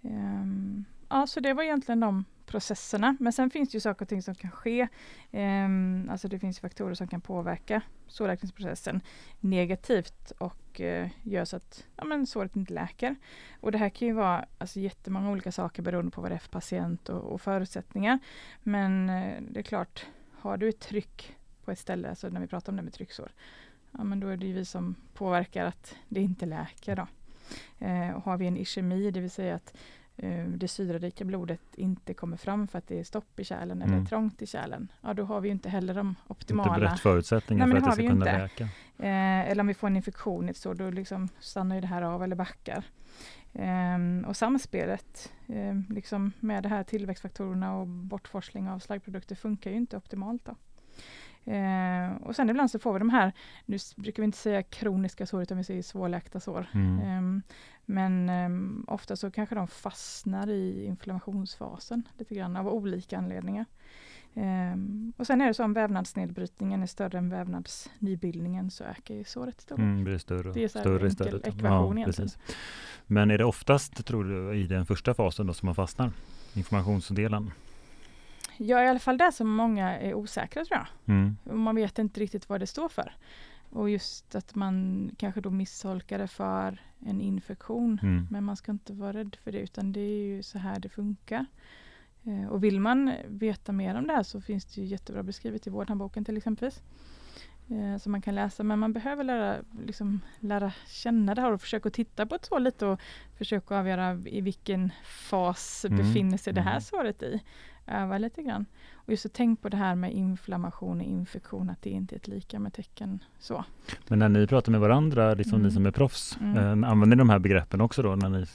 Um, ja, så det var egentligen de processerna. Men sen finns det ju saker och ting som kan ske. Um, alltså det finns faktorer som kan påverka sårläkningsprocessen negativt och uh, gör så att ja, men såret inte läker. Och det här kan ju vara alltså, jättemånga olika saker beroende på vad det är för patient och, och förutsättningar. Men uh, det är klart, har du ett tryck på ett ställe, alltså när vi pratar om det med trycksår, ja, men då är det ju vi som påverkar att det inte läker. Då. Eh, och har vi en ischemi, det vill säga att det syrarika blodet inte kommer fram för att det är stopp i kärlen mm. eller trångt i kärlen, ja då har vi inte heller de optimala... Inte rätt förutsättningar Nej, för att det ska kunna inte. läka. Eh, eller om vi får en infektion i sår, då liksom stannar ju det här av eller backar. Um, och samspelet um, liksom med de här tillväxtfaktorerna och bortforsling av slaggprodukter funkar ju inte optimalt. Då. Eh, och sen ibland så får vi de här, nu brukar vi inte säga kroniska sår utan vi säger svårläkta sår. Mm. Eh, men eh, ofta så kanske de fastnar i inflammationsfasen lite grann av olika anledningar. Um, och sen är det så om vävnadsnedbrytningen är större än vävnadsnybildningen så ökar ju såret storlek. Mm, är större, det är större istället. ekvation ja, precis. Men är det oftast, tror du, i den första fasen då som man fastnar? Informationsdelen? Ja, i alla fall det som många är osäkra tror jag. Mm. Man vet inte riktigt vad det står för. Och just att man kanske då misstolkar det för en infektion. Mm. Men man ska inte vara rädd för det utan det är ju så här det funkar. Eh, och vill man veta mer om det här så finns det ju jättebra beskrivet i vårdhandboken till exempel. Eh, som man kan läsa men man behöver lära, liksom, lära känna det här och försöka titta på ett så lite och försöka avgöra i vilken fas Mm. befinner sig det här Mm. såret i. Öva lite grann. Och just att tänk på det här med inflammation och infektion att det inte är ett lika med tecken så. Men när ni pratar med varandra, liksom Mm. ni som är proffs, Mm. eh, använder ni de här begreppen också då? När ni,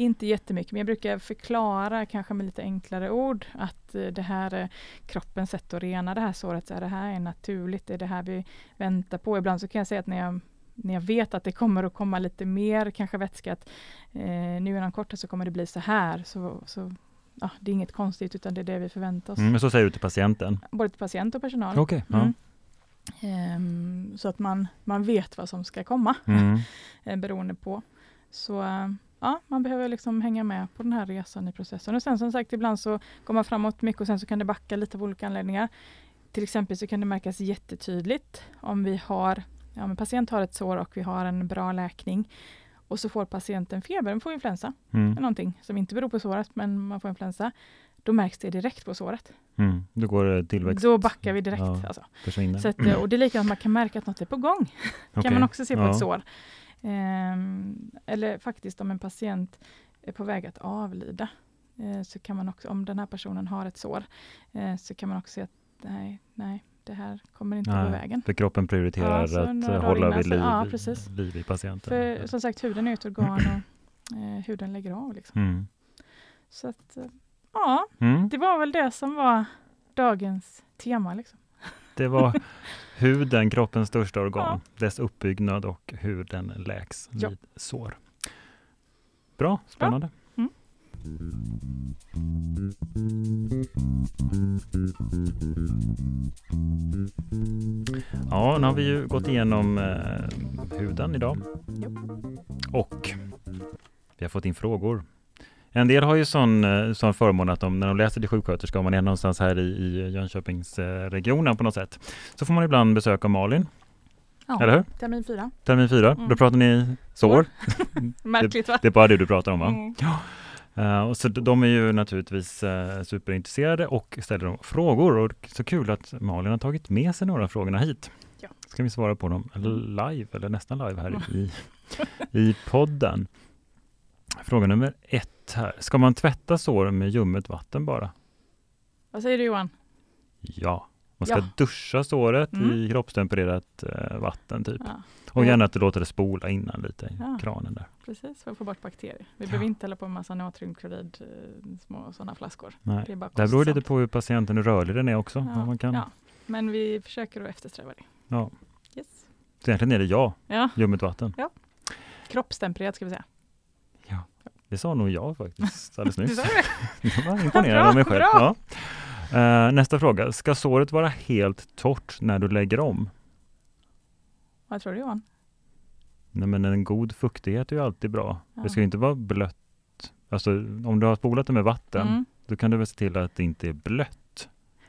Inte jättemycket, men jag brukar förklara kanske med lite enklare ord att eh, det här är kroppens sätt att rena det här såret. Så här, det här är naturligt, det är det här vi väntar på. Ibland så kan jag säga att när jag, när jag vet att det kommer att komma lite mer kanske vätska, att eh, nu inom kort så kommer det bli så här. Så, så ja, det är inget konstigt utan det är det vi förväntar oss. mm, men så säger du till patienten? Både till patient och personal. Okej. ja. Mm. Ehm, så att man, man vet vad som ska komma Mm. eh, beroende på. Så eh, ja, man behöver liksom hänga med på den här resan i processen. Och sen som sagt, ibland så går man framåt mycket och sen så kan det backa lite av olika anledningar. Till exempel så kan det märkas jättetydligt om vi har, ja men patient har ett sår och vi har en bra läkning och så får patienten feber, den får influensa, Mm. någonting som inte beror på såret men man får influensa. Då märks det direkt på såret. Mm. Då går eh, tillväxt, Då backar vi direkt. Ja, Alltså. Så att, och det är likadant, man kan märka att något är på gång. Kan man också se på Ja. ett sår. Ehm, eller faktiskt om en patient är på väg att avlida, eh, så kan man också, om den här personen har ett sår, eh, så kan man också se att nej, nej, det här kommer inte Nej, gå vägen. För kroppen prioriterar Ja, att hålla vid liv, ja, liv i patienten. För som sagt, huden är ett organ och eh, huden lägger av. Liksom. Mm. Så att, eh, ja, Mm. det var väl det som var dagens tema. Liksom. Det var huden, kroppens största organ, Ja. dess uppbyggnad och hur den läks Ja. vid sår. Bra, spännande. Mm. Ja, nu har vi ju gått igenom eh, huden idag. Och vi har fått in frågor. En del har ju sån, eh, sån förmån att de, när de läser till sjuksköterska, om man är någonstans här i, i Jönköpingsregionen på något sätt, så får man ibland besök av Malin, Ja, eller hur? Termin fyra. Termin fyra, Mm. då pratar ni sår. Märkligt va? Det är bara det du pratar om va? Mm. Eh, och så de är ju naturligtvis uh, superintresserade och ställer frågor och så kul att Malin har tagit med sig några av frågorna hit. Ja. Ska vi svara på dem live eller nästan live här i, i podden. Fråga nummer ett här. Ska man tvätta sår med ljummet vatten bara? Vad säger du Johan? Ja. Man ska Ja. duscha såret Mm. i kroppstempererat eh, vatten typ. Ja, Och Ja. gärna att du låter det spola innan lite i Ja. kranen där. precis, för att få bort bakterier. Vi Ja. behöver inte hälla på en massa natriumklorid, eh, små sådana flaskor. Nej. Det är bara Det beror lite på hur patienten, hur rörlig den är också. Ja, man kan. ja. Men vi försöker att eftersträva det. Ja. Yes. Så egentligen är det ja, Ja, ljummet vatten. kroppstempererat ska vi säga. Det sa nog jag faktiskt alldeles Du nyss. sa det? Jag var imponerad av mig själv. Ja. Eh, nästa fråga. Ska såret vara helt torrt när du lägger om? Vad tror du Johan? Nej, men en god fuktighet är ju alltid bra. Ja. Det ska ju inte vara blött. Alltså om du har spolat det med vatten, Mm. då kan du väl se till att det inte är blött.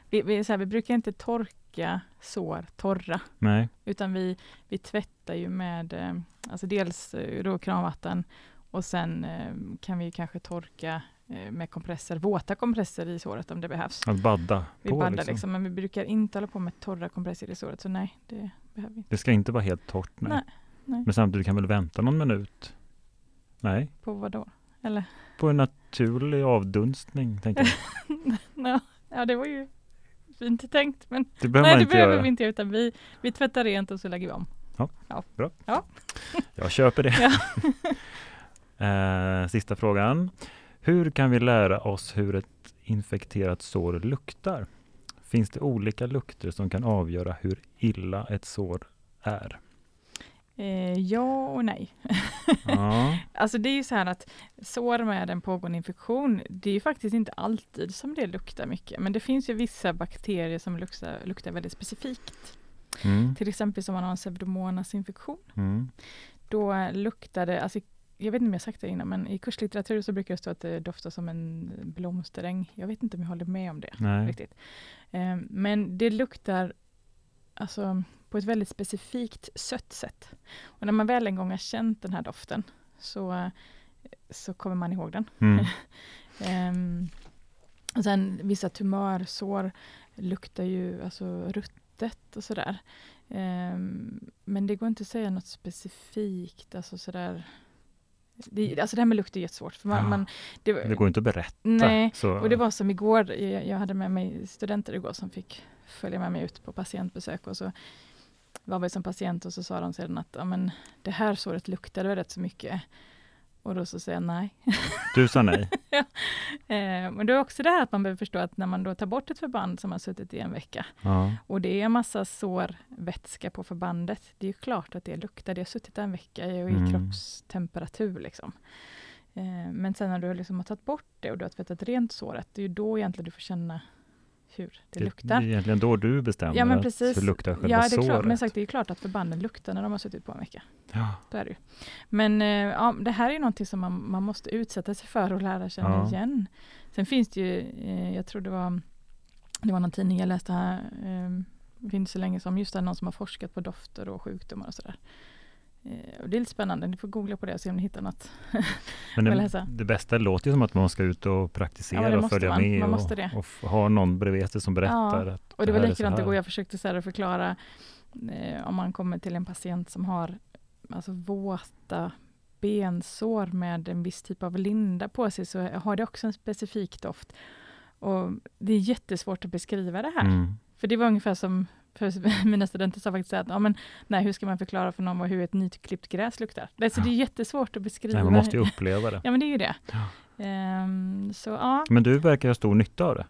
Vi, vi, här, vi brukar inte torka sår torra, Nej, utan vi, vi tvättar ju med eh, alltså dels eh, då kranvatten och sen eh, kan vi kanske torka eh, med kompresser, våta kompresser i såret om det behövs. att badda Vi på. baddar liksom. liksom. men vi brukar inte hålla på med torra kompresser i såret, så nej, det behöver vi inte. Det ska inte vara helt torrt. Nej. Nej, nej. Men samtidigt kan väl vänta någon minut? Nej, På vad då? Eller? på en naturlig avdunstning. Tänker jag. Ja, ja, det var ju fint tänkt, men Det behöver nej, det inte behöver göra. vi inte, utan vi, vi tvättar rent och så lägger vi om. Jag köper det. Eh, sista frågan. Hur kan vi lära oss hur ett infekterat sår luktar? Finns det olika lukter som kan avgöra hur illa ett sår är? Eh, ja och nej. Ja, Alltså det är ju så här att sår med en pågående infektion, det är ju faktiskt inte alltid som det luktar mycket. Men det finns ju vissa bakterier som luktar, luktar väldigt specifikt. mm, Till exempel som man har en pseudomonasinfektion. mm, Då luktar det, alltså jag vet inte om jag sagt det innan, men i kurslitteratur så brukar det stå att det doftar som en blomsteräng. Jag vet inte om jag håller med om det Nej. riktigt. Eh, men det luktar alltså, på ett väldigt specifikt sött sätt. Och när man väl en gång har känt den här doften så, så kommer man ihåg den. Mm. Ehm, och sen vissa tumörsår luktar ju alltså ruttet och sådär. Ehm, men det går inte att säga något specifikt, alltså sådär. Det, alltså det här med lukt är jättesvårt. För man, Ja. man, det, Det går inte att berätta. Nej, så. och det var som igår, jag, jag hade med mig studenter igår som fick följa med mig ut på patientbesök och så var vi som patient och så sa de sedan att ja, men, det här såret luktade rätt så mycket. Och då så säger jag nej. Du sa nej. Eh, men det är också det här att man behöver förstå att när man då tar bort ett förband som har suttit i en vecka Ja. och det är en massa sårvätska på förbandet, det är ju klart att det luktar. Det har suttit där en vecka i Mm. kroppstemperatur. Liksom. Eh, men sen när du liksom har tagit bort det och du har tvättat rent såret, det är ju då egentligen du får känna hur det, Det, det luktar. är egentligen då du bestämmer Ja, men att precis. hur luktar själva Ja, det är såret. klart, men sagt, det är klart att förbanden luktar när de har suttit på en vecka. Ja. Så är det ju. Men eh, ja, det här är någonting som man, man måste utsätta sig för och lära känna Ja. igen. Sen finns det ju, eh, jag tror det var, det var någon tidning jag läste här, eh, det finns så länge som just det, någon som har forskat på dofter och sjukdomar och sådär. Eh, och det är lite spännande, ni får googla på det och se om ni hittar något. Men det, det bästa låter ju som att man ska ut och Ja, praktisera det och följa man. med Man och, det. och ha någon bredvid sig som berättar. Att Och det var är så likadant igår, jag försökte så förklara eh, om man kommer till en patient som har alltså, våta bensår med en viss typ av linda på sig, så har det också en specifik doft. Och det är jättesvårt att beskriva det här. Mm. För det var ungefär som för mina studenter sa faktiskt att ja, men, nej, hur ska man förklara för någon vad- hur ett nyklippt gräs luktar? Alltså, det är jättesvårt att beskriva. Nej, man måste ju uppleva det. Ja, men det är ju det. Ja. Ehm, så ja, Men du verkar ha stor nytta av det.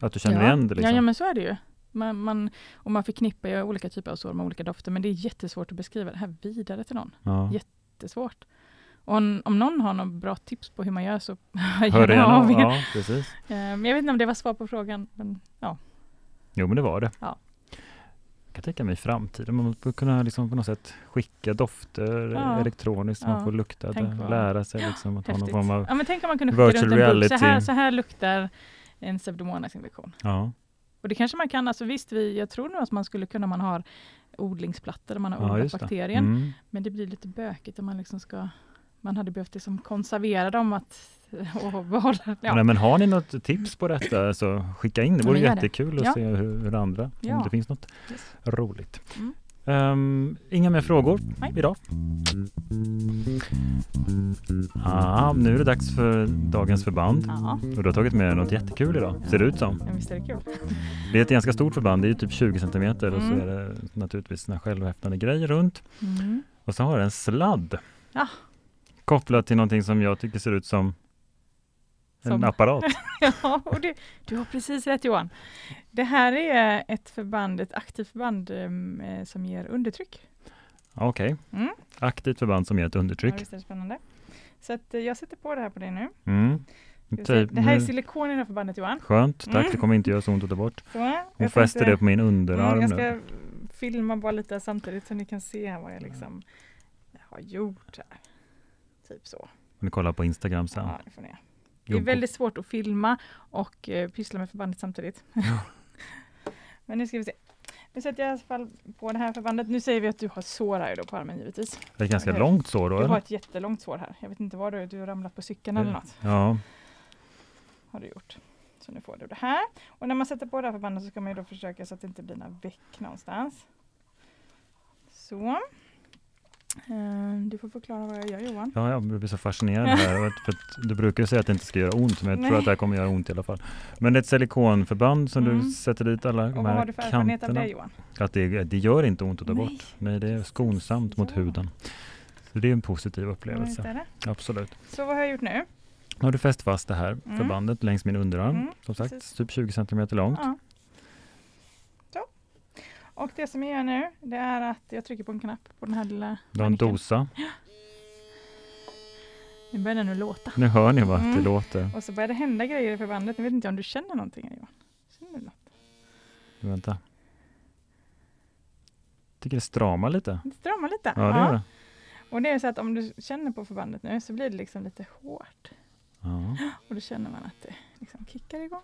Att du känner ja. igen det. Liksom. Ja, ja, men så är det ju. Man, man, och man förknippar ju olika typer av sår med olika dofter, men det är jättesvårt att beskriva det här vidare till någon. ja. Jättesvårt. Och om, om någon har något bra tips på hur man gör så Hör gärna av er. Ja, precis. Men jag vet inte om det var svar på frågan. Men, ja. Jo, men det var det. Ja. Kan tänka mig i framtiden, man borde kunna liksom på något sätt skicka dofter Ja. elektroniskt, så man Ja. får lukta Tänk det, lära sig liksom att ha någon form av... Ja, men tänk om man kunde skicka runt en bok. Så här, så här luktar en pseudomonasinfektion. Ja, Och det kanske man kan, alltså visst, vi, jag tror nog att man skulle kunna, man har odlingsplattor där man har ja odlat det. bakterien. Mm. Men det blir lite bökigt om man liksom ska, man hade behövt liksom konservera dem att, och behålla. Ja. Nej, men har ni något tips på detta så skicka in. Det Ja, vore gör det. jättekul att Ja. se hur, hur andra, Ja. om det finns något Yes. roligt. Mm. Ehm, inga mer frågor Nej. idag. Ah, nu är det dags för dagens förband. Ja, Och du har tagit med något jättekul idag, ser det ut som. men visst är det kul. Det är ett ganska stort förband, det är typ 20 centimeter och så Mm. är det naturligtvis såna självhäftande grejer runt. Mm. Och så har det en sladd. Ja. Kopplat till någonting som jag tycker ser ut som, Som- en apparat. Ja, och det, du har precis rätt Johan. Det här är ett förband, ett aktivt förband em, eh, som ger undertryck. Okej, Mm. aktivt förband som ger ett Ja, undertryck. visst är det spännande. Så att, eh, jag sätter på det här på dig nu. Mm. Typ, Det här är nu- silikon i det här förbandet Johan. Skönt, tack. Mm. Det kommer inte göra så ont att ta bort. Så, Hon jag fäster tänkte- det på min underarm Mm, jag nu. ska filma bara lite samtidigt så ni kan se vad jag liksom har gjort här. Typ så. Ni kollar på Instagram sen. Ja, det får ni. Det är väldigt svårt att filma och eh, pyssla med förbandet samtidigt. Men nu ska vi se. Nu sätter jag i alla fall på det här förbandet. Nu säger vi att du har sår här då på armen givetvis. Det är ganska Eller- långt sår då, Du har ett jättelångt sår här. Jag vet inte var du, du har ramlat på cykeln eller något. Ja, Har du gjort. Så nu får du det här. Och när man sätter på det här förbandet så ska man ju då försöka så att det inte blir några veck någonstans. Så. Eh, Du får förklara vad jag gör Johan. ja jag blir så fascinerad här. För du brukar säga att det inte ska göra ont, men jag tror Nej. att det här kommer göra ont i alla fall. Men det är ett silikonförband som Mm. du sätter dit alla Och de vad har du för erfarenhet av det Johan? Att det, det gör inte ont att ta Nej. bort. Nej, det är skonsamt mot Ja. huden. Så det är en positiv Ja, upplevelse. är det. Absolut. Så vad har jag gjort nu? Nu har du fäst fast det här Mm. förbandet längs min underarm. Mm, Som sagt, precis. typ 20 centimeter långt. Ja. Och det som jag gör nu, det är att jag trycker på en knapp på den här lilla Du har en dosa. Nu börjar den nu låta. Nu hör ni vad det Mm. låter. Och så börjar det hända grejer i förbandet. Jag vet inte om du känner någonting Johan? Känner du något? Vänta. tycker det stramar lite. Det stramar lite. Ja, det gör det. Och det är så att om du känner på förbandet nu så blir det liksom lite hårt. Ja. Och då känner man att det liksom kickar igång.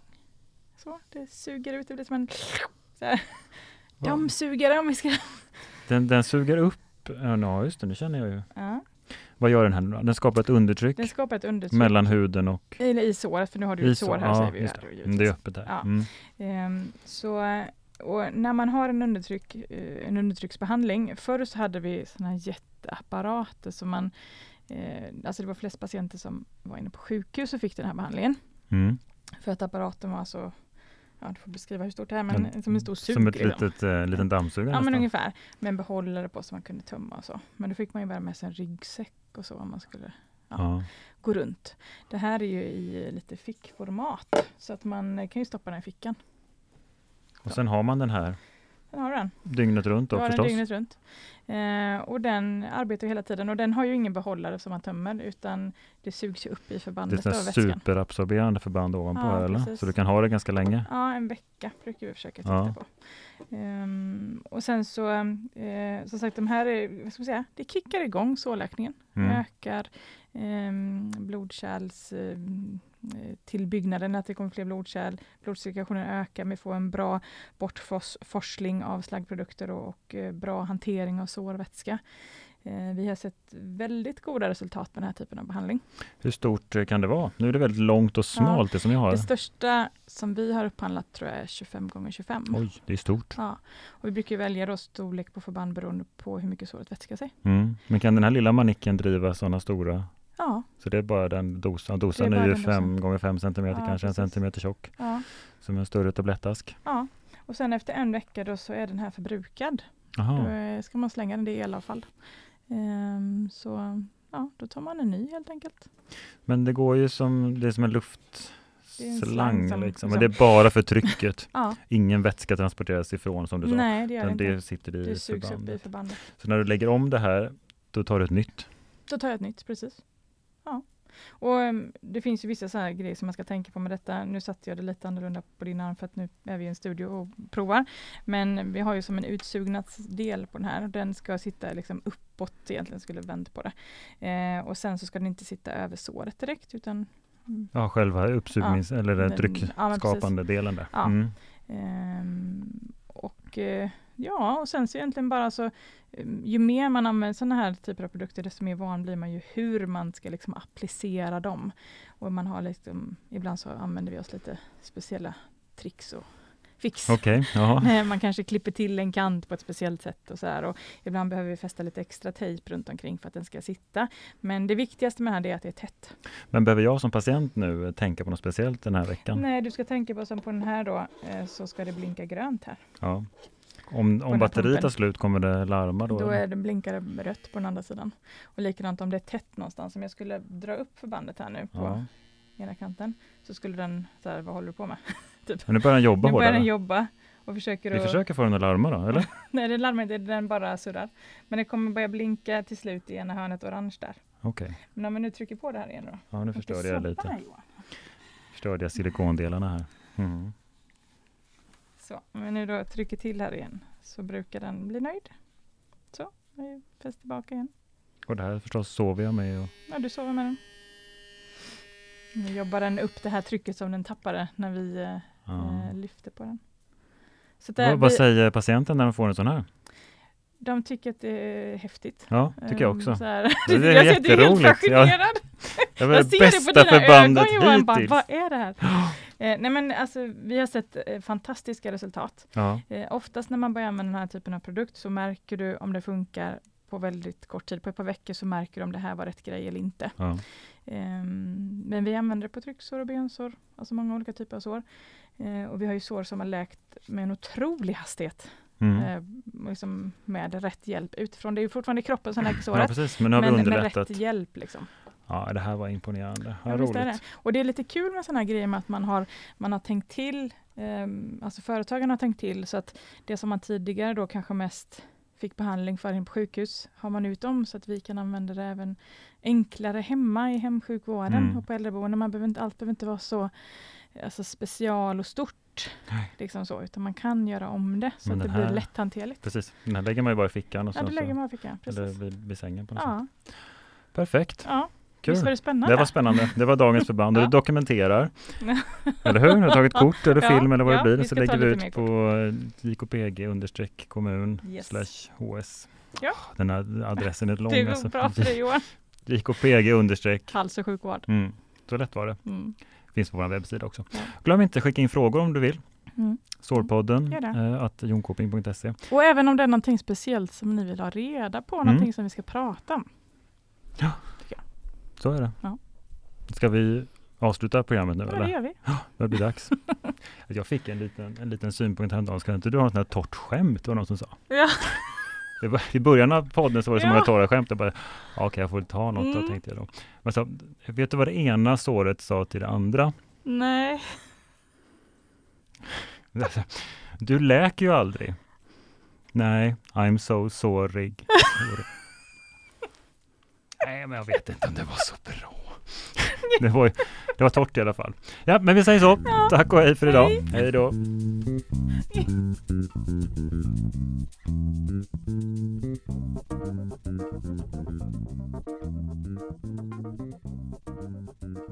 Så, det suger ut, det blir som en så här, dammsugare om vi ska... Den, den suger upp, ja just det, nu känner jag ju. Ja, Vad gör den här nu? Den skapar ett undertryck den skapar ett undertryck. mellan huden och Eller i såret, för nu har du ett så- sår här ja, säger vi ju just här det. Det är öppet där. Ja. Mm. Ehm, så, och när man har en, undertryck, eh, en undertrycksbehandling, förr så hade vi här jätteapparater som man, eh, alltså det var flest patienter som var inne på sjukhus och fick den här behandlingen. Mm. För att apparaten var så, ja du får beskriva hur stort det är, men En- som en stor sug. Som ett liksom. litet, eh, liten dammsugare Ja men nästan. ungefär, med en behållare på så man kunde tömma och så. Men då fick man ju bära med sig en ryggsäck och så om man skulle Ja. gå runt. Det här är ju i lite fickformat, så att man eh, kan ju stoppa den i fickan. Och sen har man den här har du den. dygnet runt Du då har den förstås. dygnet runt. Eh, och den arbetar hela tiden och den har ju ingen behållare som man tömmer utan det sugs upp i Det är förbandet ett superabsorberande förband ovanpå Ja, här, eller? precis. Så du kan ha det ganska länge. Ja, en vecka brukar vi försöka titta Ja. på. Ehm, och sen så, eh, som sagt, de här är, vad ska vi säga, det kickar igång sårläkningen. Mm. Ökar um, blodkärls eh, tillbyggnaden, att det kommer fler blodkärl. Blodcirkulationen ökar, vi får en bra bortforsling av slaggprodukter och, och eh, bra hantering av sårvätska. Eh, vi har sett väldigt goda resultat med den här typen av behandling. Hur stort kan det vara? Nu är det väldigt långt och smalt det som jag har. Det största som vi har upphandlat tror jag är 25 gånger 25. Oj, det är stort. Ja, och vi brukar välja då storlek på förband beroende på hur mycket såret vätskar sig. Mm. Men kan den här lilla manicken driva sådana stora? Ja, Så det är bara den dosan. Dosan Det är ju den fem dosan. gånger fem centimeter, Ja, kanske en precis. centimeter tjock. ja, Som en större tablettask. ja. Och sen efter en vecka då så är den här förbrukad. Då Jaha. eh, ska man slänga den, det är elavfall. Ehm, så ja, då tar man en ny helt enkelt. Men det går ju som, det är som en Det är en luftslang slang som- liksom. som- Men det är bara för trycket. Ja, Ingen vätska transporteras ifrån som du sa. nej det gör det Utan inte. det sitter i Det sugs upp i förbandet. förbandet. Så när du lägger om det här, då tar du ett nytt. Då tar jag ett nytt, precis. Ja. Och em, det finns ju vissa så här grejer som man ska tänka på med detta. Nu satte jag det lite annorlunda på din arm för att nu är vi i en studio och provar. Men vi har ju som en utsugnadsdel på den här och den ska sitta liksom uppåt egentligen, skulle vänt på det. Eh, och sen så ska den inte sitta över såret direkt utan mm, Ja, själva uppsugnings eller den den- ja, tryckskapande delen där. Ja. Mm. Ehm, och eh, ja, och sen så egentligen bara så em, ju mer man använder sådana här typer av produkter, desto mer van blir man ju hur man ska liksom applicera dem. Och man har liksom, ibland så använder vi oss lite speciella tricks och fix. Eh, Man kanske klipper till en kant på ett speciellt sätt och så här. Och ibland behöver vi fästa lite extra tejp runt omkring för att den ska sitta. Men det viktigaste med det här är att det är tätt. Men behöver jag som patient nu eh, tänka på något speciellt den här veckan? Nej, du ska tänka på som på den här då, eh, så ska det blinka grönt här. Ja. Om, om batteriet tar slut, kommer det larma då? Då är det blinkar det rött på den andra sidan. Och likadant om det är tätt någonstans, om jag skulle dra upp förbandet här nu på ja. ena kanten, så skulle den så här, vad håller du på med? Men nu börjar den jobba nu börjar den jobba och försöker Vi att... försöker få den att larma då, eller? Nej, den larmar inte, den bara surrar. Men det kommer börja blinka till slut i ena hörnet orange där. Okej, Men om jag nu trycker på det här igen då. ja nu förstörde jag lite. Förstörde jag silikondelarna här. Mm. Så, om jag nu då trycker till här igen så brukar den bli nöjd. Så, nu fäst tillbaka igen. Och det här förstås sover jag med. Och, Ja, du sover med den. Nu jobbar den upp det här trycket som den tappade när vi eh, ja. eh, lyfte på den. Så vad, vad vi, säger patienten när de får en sån här? De tycker att det är häftigt. Ja, tycker jag Ehm, också. Så här. Det är jag ser att du är helt jätteroligt. Ja. Jag det ser det på dina förbandet ögon Johan. Bara, vad är det här? eh, nej men alltså, vi har sett eh, fantastiska resultat. Ja, Eh, oftast när man börjar med den här typen av produkt så märker du om det funkar på väldigt kort tid. På ett par veckor så märker du om det här var rätt grej eller inte. ja. Ehm, men vi använder det på trycksår och bensår, alltså många olika typer av sår. Eh, och vi har ju sår som har läkt med en otrolig hastighet. Mm. Eh, liksom med rätt hjälp utifrån. Det är fortfarande kroppen som läker ja, såret. precis. Men nu har vi men med rätt hjälp. Liksom. Ja, det här var imponerande. Ja, Ja, roligt. det. Och det är lite kul med sådana här grejer med att man har, man har tänkt till, ehm, alltså företagen har tänkt till så att det som man tidigare då kanske mest fick behandling för på sjukhus har man ut dem så att vi kan använda det även enklare hemma i hemsjukvården Mm. och på äldreboende. Man behöver inte, allt behöver inte vara så alltså, special och stort. Nej. Liksom så, utan man kan göra om det så Men att det här- blir lätthanterligt. Precis, den här lägger man ju bara i fickan och Ja, det lägger man i fickan. eller Precis. vid, vid sängen på något sätt. Ja, Perfekt, ja. kul. Visst var det spännande? Det var spännande. Det var dagens förband Ja. du dokumenterar. Eller hur? Du har tagit kort eller Ja, film eller vad ja, det blir. Så lägger vi ut på eh, JKPG understreck kommun Yes. slash HS. Ja. Den här adressen är lång. Det går alltså. bra för dig Johan. JKPG understreck. Hals och sjukvård. Mm. Så lätt var det. Mm. Finns på vår webbsida också. Ja. Glöm inte att skicka in frågor om du vill. Mm. Sårpodden eh, att jonkoping.se. Och även om det är någonting speciellt som ni vill ha reda på, Mm. någonting som vi ska prata om. Så är det. Ja. Ska vi avsluta programmet nu Ja, eller? det gör vi. Det blir dags. Jag fick en liten, en liten synpunkt häromdagen. Ska inte du ha något sånt här torrt skämt? Det var någon som sa. Ja. Var, I början av podden så var det så Ja. många torra skämt. Jag bara, okej jag får väl ta något då Mm. tänkte jag då. Men så, vet du vad det ena såret sa till det andra? Nej. Du läker ju aldrig. Nej, I'm so sorry. Nej, men jag vet inte om det var så bra. Det var, det var torrt i alla fall. Ja, men vi säger så. Ja. Tack och hej för idag. Hej. Hej då.